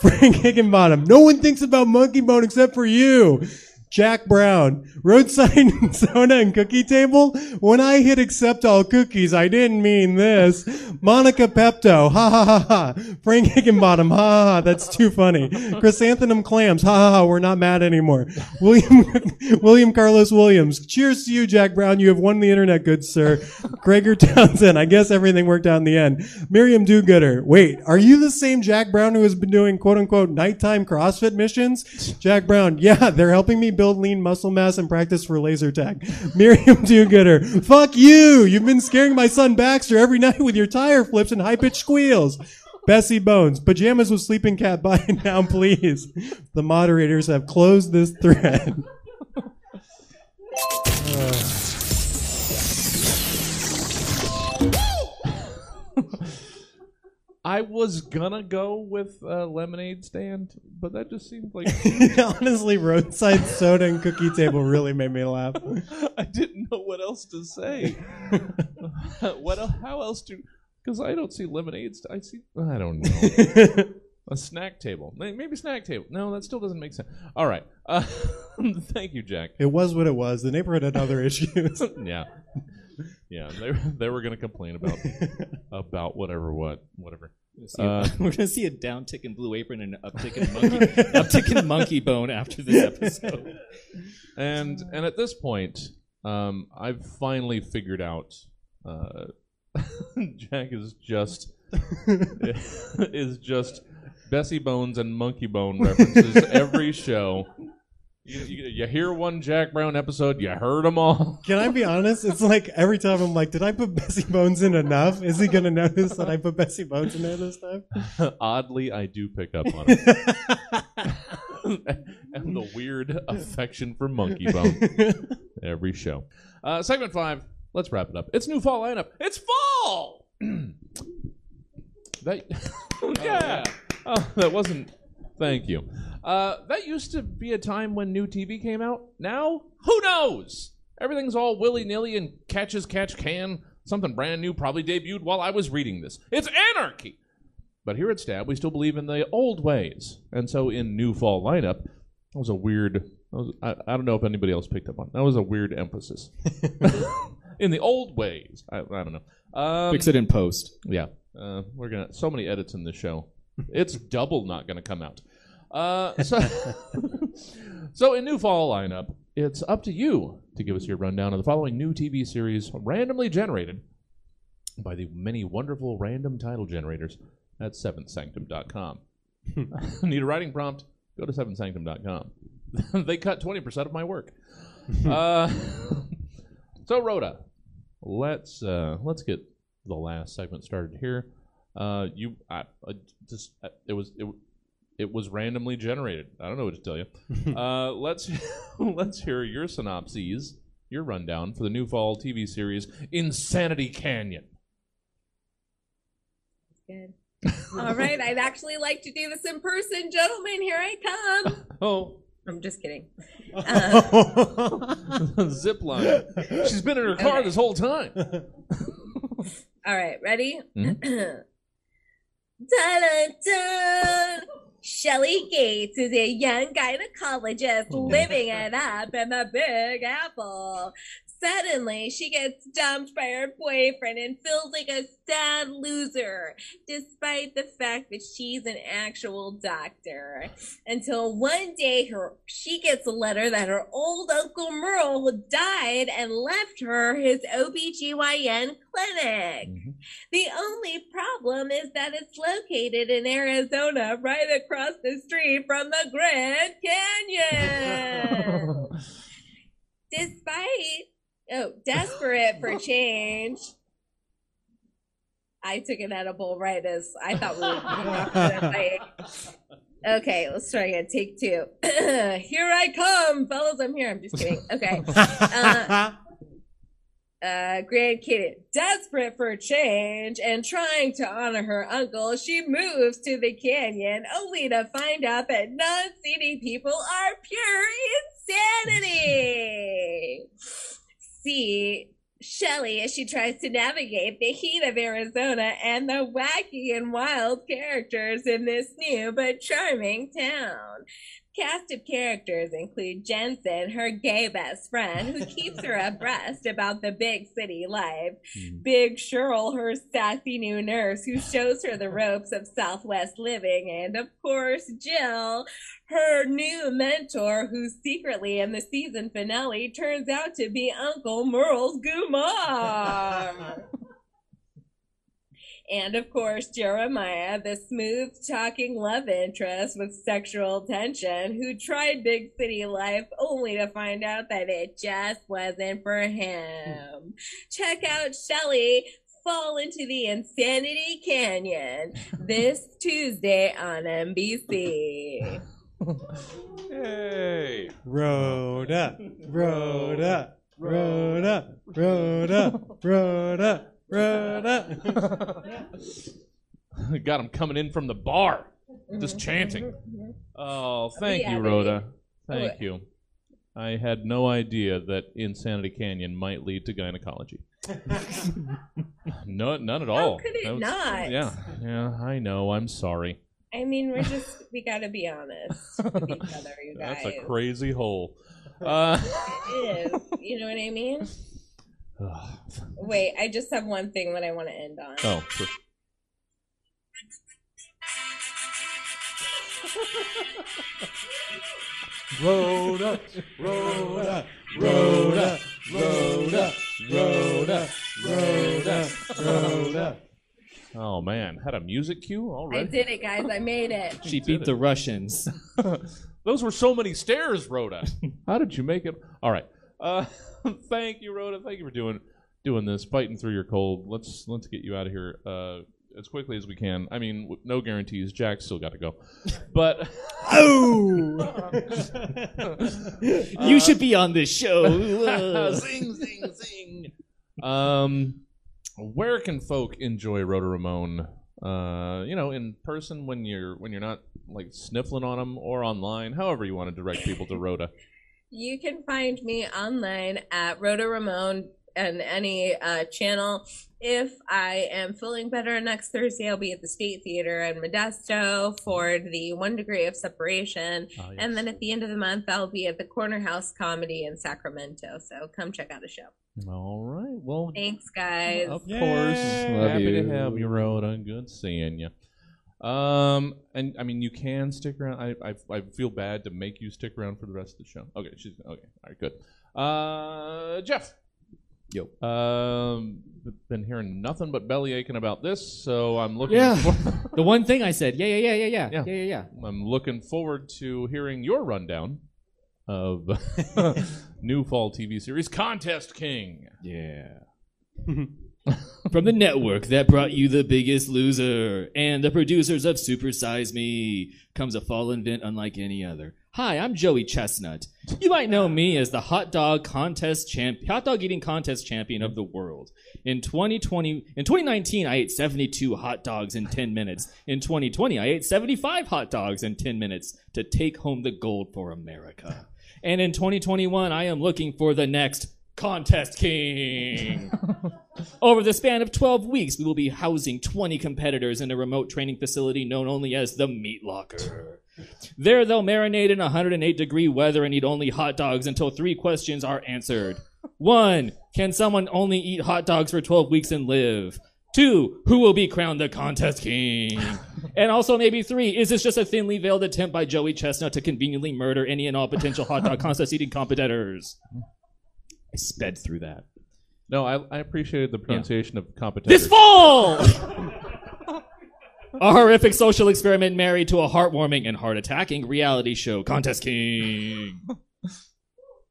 Speaker 3: Frank Higginbottom. No one thinks about Monkey Bone except for you. Jack Brown. Roadside soda and cookie table. When I hit accept all cookies, I didn't mean this. Monica Pepto. Ha ha ha ha. Frank Higginbottom. Ha ha ha. That's too funny. Chrysanthemum clams. Ha ha ha. We're not mad anymore. William, William Carlos Williams. Cheers to you, Jack Brown. You have won the internet, good sir. Gregor Townsend. I guess everything worked out in the end. Miriam Do-Gooder. Wait, are you the same Jack Brown who has been doing quote unquote nighttime CrossFit missions? Jack Brown. Yeah, they're helping me build lean muscle mass and practice for laser tag. Miriam Do-Gooder. Fuck you. You've been scaring my son Baxter every night with your tire flips and high pitched squeals. Bessie Bones. Pajamas with sleeping cat. Bye now, please. The moderators have closed this thread.
Speaker 1: I was gonna go with uh, lemonade stand, but that just seemed like
Speaker 3: Honestly, roadside soda and cookie table really made me laugh.
Speaker 1: I didn't know what else to say. what? el- How else do? Because I don't see lemonades. I see. I don't know. A snack table. May- Maybe snack table. No, that still doesn't make sense. All right. Uh, thank you, Jack.
Speaker 3: It was what it was. The neighborhood had other issues.
Speaker 1: Yeah. Yeah. They they were gonna complain about about whatever what whatever.
Speaker 2: We're gonna see a-
Speaker 1: Uh,
Speaker 2: we're gonna see a downtick in Blue Apron and an uptick in monkey, uptick in Monkey Bone after this episode.
Speaker 1: and and at this point, um, I've finally figured out. Uh, Jack is just is just Bessie Bones and Monkey Bone references every show. You, you, you hear one Jack Brown episode, you heard them all.
Speaker 3: Can I be honest? It's like every time I'm like, did I put Bessie Bones in enough? Is he gonna notice that I put Bessie Bones in there this time?
Speaker 1: Oddly, I do pick up on it. and the weird affection for Monkey Bone every show. Uh, segment five. Let's wrap it up. It's new fall lineup. It's fall. that yeah. Oh, that wasn't. Thank you. Uh, that used to be a time when new TV came out. Now, who knows? Everything's all willy nilly and catch as catch can. Something brand new probably debuted while I was reading this. It's anarchy. But here at Stab, we still believe in the old ways. And so in new fall lineup, that was a weird. That was, I, I don't know if anybody else picked up on. That was a weird emphasis. in the old ways. I, I don't know. Um,
Speaker 2: Fix it in post.
Speaker 1: yeah, uh, we're gonna so many edits in this show. It's double not gonna come out. Uh, so, so in new fall lineup, it's up to you to give us your rundown of the following new TV series randomly generated by the many wonderful random title generators at seventhsanctum.com. Need a writing prompt? Go to seventhsanctum.com. they cut twenty percent of my work. uh, so Rhoda, let's uh, let's get the last segment started here. Uh, you, I, I just I, it was it, it was randomly generated. I don't know what to tell you. uh, let's let's hear your synopses, your rundown for the new fall TV series Insanity Canyon.
Speaker 5: Good. All right, I'd actually like to do this in person, gentlemen. Here I come.
Speaker 1: Oh,
Speaker 5: I'm just kidding.
Speaker 1: zip line. She's been in her car
Speaker 5: Okay.
Speaker 1: this whole time.
Speaker 5: All right, ready? Shelley Gates is a young gynecologist oh, living it up in the Big Apple. Suddenly, she gets dumped by her boyfriend and feels like a sad loser, despite the fact that she's an actual doctor. Until one day, her she gets a letter that her old Uncle Merle died and left her his OBGYN clinic. Mm-hmm. The only problem is that it's located in Arizona, right across the street from the Grand Canyon. Despite, oh, desperate for change. I took an edible right as I thought we were going off to the fight. Okay, let's try again. Take two. here I come, fellas. I'm here. I'm just kidding. Okay. Uh, uh, Grand Canyon, desperate for change and trying to honor her uncle, she moves to the canyon only to find out that non-seedy people are pure insanity. See Shelley as she tries to navigate the heat of Arizona and the wacky and wild characters in this new but charming town. Cast of characters include Jensen, her gay best friend, who keeps her abreast about the big city life. Hmm. Big Cheryl, her sassy new nurse, who shows her the ropes of Southwest living. And of course, Jill, her new mentor, who secretly in the season finale turns out to be Uncle Merle's Gumar. And of course, Jeremiah, the smooth talking love interest with sexual tension, who tried big city life only to find out that it just wasn't for him. Check out Shelley fall into the Insanity Canyon this Tuesday on NBC.
Speaker 1: Hey.
Speaker 3: Rhoda, Rhoda, Rhoda, Rhoda, Rhoda, Rhoda.
Speaker 1: Got him coming in from the bar, just chanting. Oh, thank
Speaker 5: Yeah,
Speaker 1: you. Rhoda. Thank you. I had no idea that Insanity Canyon might lead to gynecology. no, none at all.
Speaker 5: How could it
Speaker 1: was-
Speaker 5: not?
Speaker 1: Yeah, yeah. I know. I'm sorry.
Speaker 5: I mean, we're just, we gotta be honest with each other, you guys.
Speaker 1: That's a crazy hole. Uh,
Speaker 5: It is. You know what I mean? Wait, I just have one thing that I want to end on.
Speaker 1: oh, sure.
Speaker 3: Rhoda, Rhoda, Rhoda, Rhoda, Rhoda, Rhoda, Rhoda.
Speaker 1: Oh man, had a music cue
Speaker 5: Alright.
Speaker 1: I
Speaker 5: did it, guys. I made it.
Speaker 2: She beat the Russians.
Speaker 1: Those were so many stairs, Rhoda. How did you make it? All right. Uh, thank you, Rhoda. Thank you for doing doing this, fighting through your cold. Let's let's get you out of here uh, as quickly as we can. I mean, w- no guarantees. Jack's still got to go, but
Speaker 3: Oh!
Speaker 2: you should be on this show.
Speaker 1: zing zing zing. Um, where can folk enjoy Rhoda Ramon? Uh, you know, in person when you're when you're not like sniffling on them, or online, however you want to direct people to Rhoda.
Speaker 5: You can find me online at Rhoda Ramon and any uh, channel. If I am feeling better next Thursday, I'll be at the State Theater in Modesto for the One Degree of Separation.
Speaker 1: Ah, yes.
Speaker 5: And then at the end of the month, I'll be at the Corner House Comedy in Sacramento. So come check out a show.
Speaker 1: All right. Well,
Speaker 5: Thanks, guys.
Speaker 1: Of
Speaker 3: Yay.
Speaker 1: course.
Speaker 2: Love
Speaker 1: Happy
Speaker 2: you.
Speaker 1: to have you, Rhoda. Good seeing you. Um, and I mean, you can stick around. I, I, I feel bad to make you stick around for the rest of the show. Okay, she's okay. All right, good. Uh, Jeff.
Speaker 2: Yo.
Speaker 1: Um, been hearing nothing but belly aching about this, so I'm looking.
Speaker 2: Yeah.
Speaker 1: For,
Speaker 2: the one thing I said, yeah, yeah, yeah, yeah, yeah,
Speaker 1: Yeah.
Speaker 2: yeah, yeah, yeah.
Speaker 1: I'm looking forward to hearing your rundown of new fall TV series, Contest King.
Speaker 2: Yeah. From the network that brought you The Biggest Loser and the producers of Super Size Me comes a fall event unlike any other. Hi, I'm Joey Chestnut. You might know me as the hot dog contest champ, hot dog eating contest champion of the world. In 2020, in 2019, I ate 72 hot dogs in 10 minutes. In 2020, I ate 75 hot dogs in 10 minutes to take home the gold for America. And in 2021, I am looking for the next contest king. Over the span of 12 weeks, we will be housing 20 competitors in a remote training facility known only as the Meat Locker. There, they'll marinate in 108 degree weather and eat only hot dogs until three questions are answered. One, can someone only eat hot dogs for 12 weeks and live? Two, who will be crowned the contest king? and also, maybe three, is this just a thinly veiled attempt by Joey Chestnut to conveniently murder any and all potential hot dog contest eating competitors? I sped through that.
Speaker 1: No, I, I appreciated the pronunciation of competition.
Speaker 2: This fall! a horrific social experiment married to a heartwarming and heart attacking reality show, Contest King.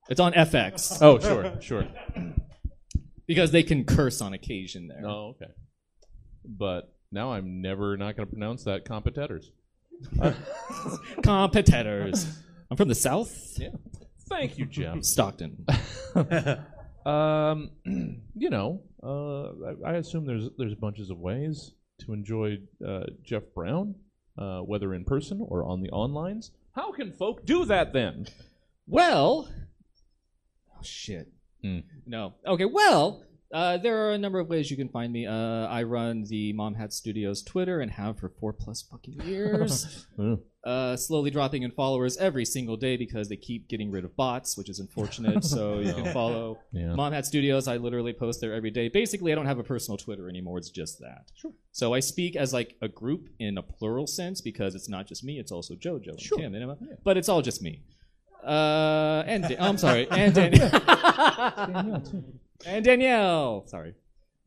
Speaker 2: It's on FX
Speaker 1: Oh, sure, sure.
Speaker 2: because they can curse on occasion there.
Speaker 1: Oh, okay. But now I'm never not going to pronounce that competitors.
Speaker 2: Competitors. I'm from the South.
Speaker 1: Yeah. Thank you, Jeff.
Speaker 2: Stockton.
Speaker 1: um, you know, uh, I, I assume there's there's bunches of ways to enjoy uh, Jeff Brown, uh, whether in person or on the onlines. How can folk do that then?
Speaker 2: Well, oh shit.
Speaker 1: Hmm.
Speaker 2: No. Okay. Well, uh, there are a number of ways you can find me. Uh, I run the Mom Hat Studios Twitter and have for four plus fucking years.
Speaker 1: Uh,
Speaker 2: slowly dropping in followers every single day because they keep getting rid of bots, which is unfortunate. so you can follow
Speaker 1: yeah.
Speaker 2: Mom Hat Studios. I literally post there every day. Basically, I don't have a personal Twitter anymore. It's just that.
Speaker 1: Sure.
Speaker 2: So I speak as like a group in a plural sense because it's not just me. It's also JoJo and
Speaker 1: Sure.
Speaker 2: Kim and Emma. But it's all just me. Uh, and Dan- I'm sorry, and Danielle. and Danielle. Sorry.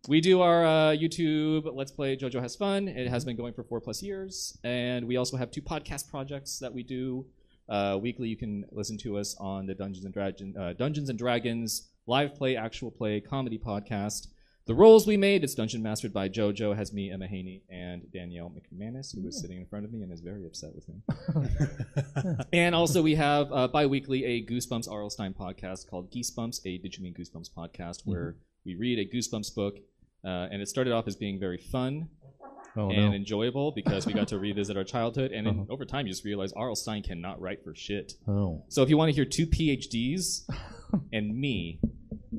Speaker 2: We do our uh, YouTube Let's Play JoJo Has Fun. It has been going for four plus years. And we also have two podcast projects that we do. Uh, weekly, you can listen to us on the Dungeons and, Dragon, uh, Dungeons and Dragons live play, actual play comedy podcast. The roles we made, it's Dungeon Mastered by JoJo, has me, Emma Haney, and Danielle McManus, who is sitting in front of me and is very upset with me. and also, we have uh, bi weekly a Goosebumps R.L. Stine podcast called Geesebumps, a Did You Mean Goosebumps podcast, where we read a Goosebumps book. Uh, and it started off as being very fun
Speaker 1: Oh
Speaker 2: and
Speaker 1: no.
Speaker 2: enjoyable because we got to revisit our childhood. And then over time, you just realize R.L. Stine cannot write for shit.
Speaker 1: Oh.
Speaker 2: So if you want to hear two PhDs and me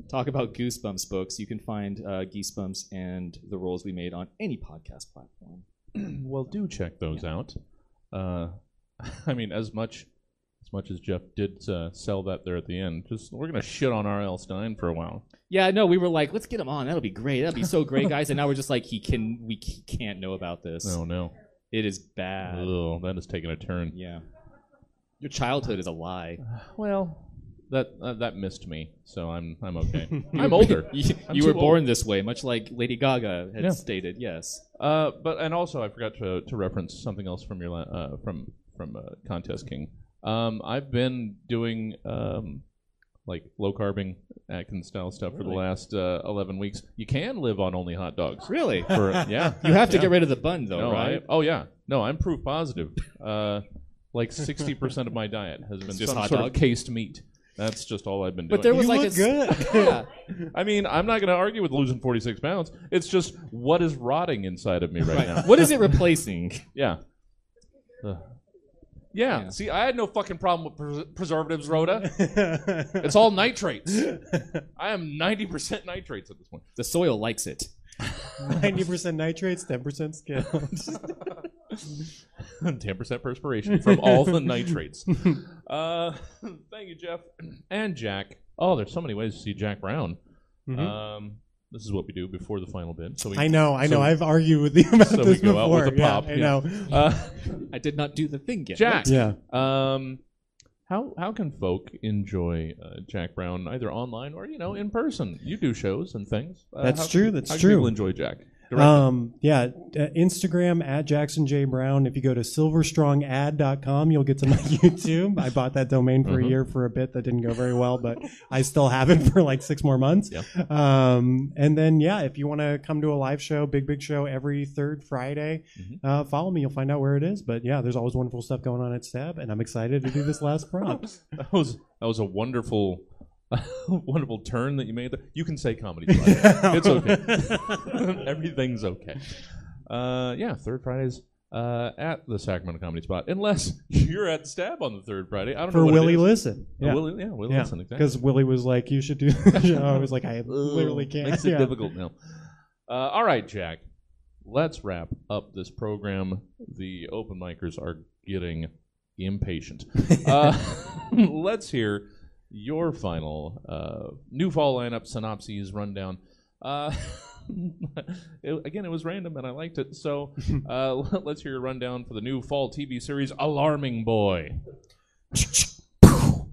Speaker 2: talk about Goosebumps books, you can find uh, Geesebumps and the roles we made on any podcast platform.
Speaker 1: well, do check those out. Uh, I mean, as much as much as Jeff did uh, sell that there at the end, just we're gonna shit on R.L. Stine for a while.
Speaker 2: Yeah, no, we were like, let's get him on. That'll be great. That'll be so great, guys. And now we're just like, he can, we c- can't know about this.
Speaker 1: Oh no.
Speaker 2: It is bad.
Speaker 1: Oh, that is taking a turn.
Speaker 2: Yeah. Your childhood is a lie.
Speaker 1: Well, that uh, that missed me, so I'm I'm okay. I'm older.
Speaker 2: you
Speaker 1: I'm
Speaker 2: you were born
Speaker 1: old.
Speaker 2: this way, much like Lady Gaga had
Speaker 1: Yeah.
Speaker 2: stated. Yes.
Speaker 1: Uh, but and also I forgot to to reference something else from your uh, from from uh, Contest King. Um, I've been doing um, like low carbing Atkins style stuff for the last uh, eleven weeks. You can live on only hot dogs.
Speaker 2: Really?
Speaker 1: For, yeah,
Speaker 2: You have to
Speaker 1: Yeah.
Speaker 2: get rid of the bun, though,
Speaker 1: no,
Speaker 2: right?
Speaker 1: I, oh yeah, no, I'm proof positive. Uh, like sixty percent of my diet has been
Speaker 2: just
Speaker 1: some
Speaker 2: hot
Speaker 1: sort
Speaker 2: dog?
Speaker 1: of cased meat. That's just all I've been doing.
Speaker 2: But there was
Speaker 3: You
Speaker 2: like
Speaker 3: look
Speaker 2: a s-
Speaker 3: good.
Speaker 2: yeah.
Speaker 1: I mean, I'm not going to argue with losing 46 pounds. It's just what is rotting inside of me right, now.
Speaker 2: What is it replacing?
Speaker 1: Yeah. Ugh. Yeah.
Speaker 2: Yeah.
Speaker 1: See, I had no fucking problem with pres- preservatives, Rhoda. It's all nitrates. I am 90% nitrates at this point.
Speaker 2: The soil likes it.
Speaker 3: Ninety percent nitrates, ten percent skill.
Speaker 1: 10% perspiration from all the nitrates. Uh, thank you, Jeff. And Jack. Oh, there's so many ways to see Jack Brown. Um, this is what we do before the final bid. So we,
Speaker 3: I know, I know.
Speaker 1: so-
Speaker 3: I've argued with you about
Speaker 1: so we
Speaker 3: this
Speaker 1: go out
Speaker 3: before.
Speaker 1: with a
Speaker 3: yeah,
Speaker 1: pop,
Speaker 3: I
Speaker 1: yeah.
Speaker 3: know.
Speaker 1: Uh,
Speaker 2: I did not do the thing yet.
Speaker 1: Jack.
Speaker 3: Yeah.
Speaker 1: Um, how how can folk enjoy uh, Jack Brown either online or you know in person? You do shows and things. Uh,
Speaker 3: That's
Speaker 1: how
Speaker 3: true, that's
Speaker 1: how
Speaker 3: true.
Speaker 1: People enjoy Jack.
Speaker 3: Um, yeah, uh, Instagram at Jackson J Brown. If you go to silverstrongad.com, you'll get to my YouTube. I bought that domain for a
Speaker 1: Mhm.
Speaker 3: year for a bit that didn't go very well, but I still have it for like six more months.
Speaker 1: Yep.
Speaker 3: Um, and then, yeah, if you want to come to a live show, big, big show every third Friday,
Speaker 1: Mhm.
Speaker 3: uh, follow me. You'll find out where it is. But yeah, there's always wonderful stuff going on at Stab, and I'm excited to do this last prompt.
Speaker 1: that was that was a wonderful. wonderful turn that you made there. You can say comedy spot. it's okay. Everything's okay. Uh, yeah, third Fridays uh, at the Sacramento Comedy Spot, unless you're at Stab on the third Friday. I don't know
Speaker 3: for
Speaker 1: what
Speaker 3: Willie
Speaker 1: is.
Speaker 3: Listen.
Speaker 1: Uh,
Speaker 3: Yeah.
Speaker 1: Willie, yeah, Willie
Speaker 3: Yeah,
Speaker 1: Listen, exactly.
Speaker 3: because Willie was like, "You should do." the show. I was like, "I literally
Speaker 1: Ugh,
Speaker 3: can't."
Speaker 1: Makes it
Speaker 3: Yeah.
Speaker 1: difficult now. Uh, all right, Jack. Let's wrap up this program. The open micers are getting impatient. Uh, let's hear your final uh, new fall lineup synopses rundown. Uh, it- again, it was random and I liked it. So uh, let's hear your rundown for the new fall TV series, Alarming Boy.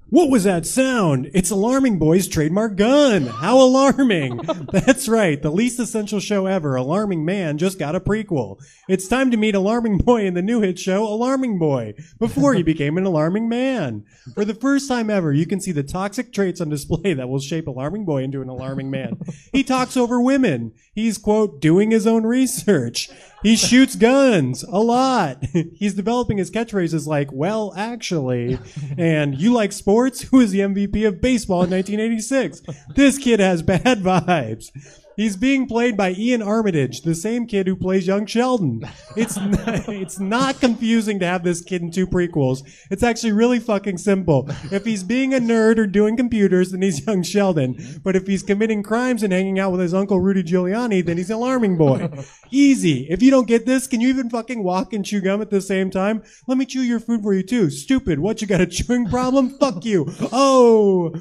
Speaker 3: What was that sound? It's Alarming Boy's trademark gun. How alarming. That's right. The least essential show ever, Alarming Man, just got a prequel. It's time to meet Alarming Boy in the new hit show, Alarming Boy, before he became an alarming man. For the first time ever, you can see the toxic traits on display that will shape Alarming Boy into an alarming man. He talks over women. He's, quote, doing his own research. He shoots guns a lot. He's developing his catchphrases like, well, actually, and you like sports? Who is the MVP of baseball in 1986? This kid has bad vibes. He's being played by Iain Armitage, the same kid who plays young Sheldon. It's not, it's not confusing to have this kid in two prequels. It's actually really fucking simple. If he's being a nerd or doing computers, then he's young Sheldon. But if he's committing crimes and hanging out with his uncle Rudy Giuliani, then he's alarming boy. Easy. If you don't get this, can you even fucking walk and chew gum at the same time? Let me chew your food for you too. Stupid. What, you got a chewing problem? Fuck you. Oh.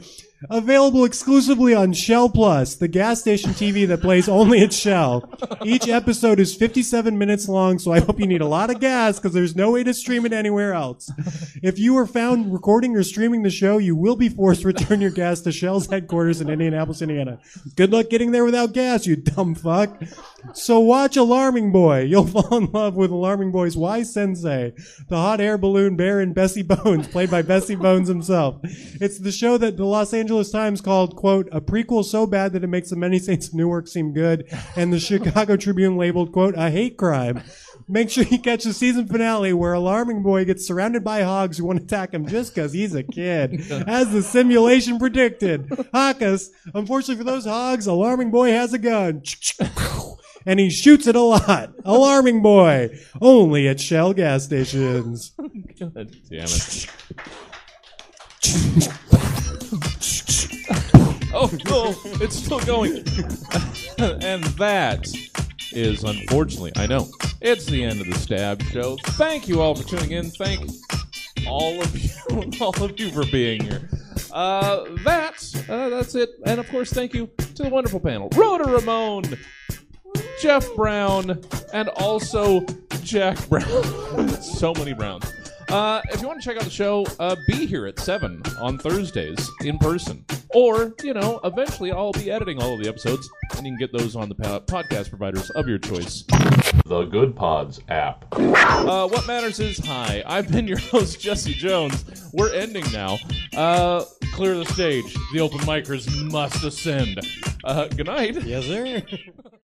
Speaker 3: Available exclusively on Shell Plus, the gas station TV that plays only at Shell. Each episode is 57 minutes long, so I hope you need a lot of gas because there's no way to stream it anywhere else. If you are found recording or streaming the show, you will be forced to return your gas to Shell's headquarters in Indianapolis, Indiana. Good luck getting there without gas, you dumb fuck. So watch Alarming Boy. You'll fall in love with Alarming Boy's wise sensei, the hot air balloon baron Bessie Bones, played by Bessie Bones himself. It's the show that the Los Angeles Times called, quote, a prequel so bad that it makes the many saints of Newark seem good, and the Chicago Tribune labeled, quote, a hate crime. Make sure you catch the season finale where Alarming Boy gets surrounded by hogs who want to attack him just because he's a kid. As the simulation predicted. Hakas, unfortunately for those hogs, Alarming Boy has a gun. And he shoots it a lot. Alarming Boy. Only at Shell gas stations.
Speaker 1: Oh God damn it. oh no, it's still going. and that is unfortunately, I know, it's the end of the Stab Show. Thank you all for tuning in. Thank all of you, all of you for being here. Uh, that's uh, that's it. And of course, thank you to the wonderful panel, Rhoda Ramone, Jeff Brown, and also Jack Brown. so many Browns. Uh, if you want to check out the show, uh, be here at 7 on Thursdays in person. Or, you know, eventually I'll be editing all of the episodes, and you can get those on the po- podcast providers of your choice. The Good Pods app. Uh, what matters is hi. I've been your host, Jesse Jones. We're ending now. Uh, clear the stage. The open micers must ascend. Uh, good night.
Speaker 3: Yes, sir.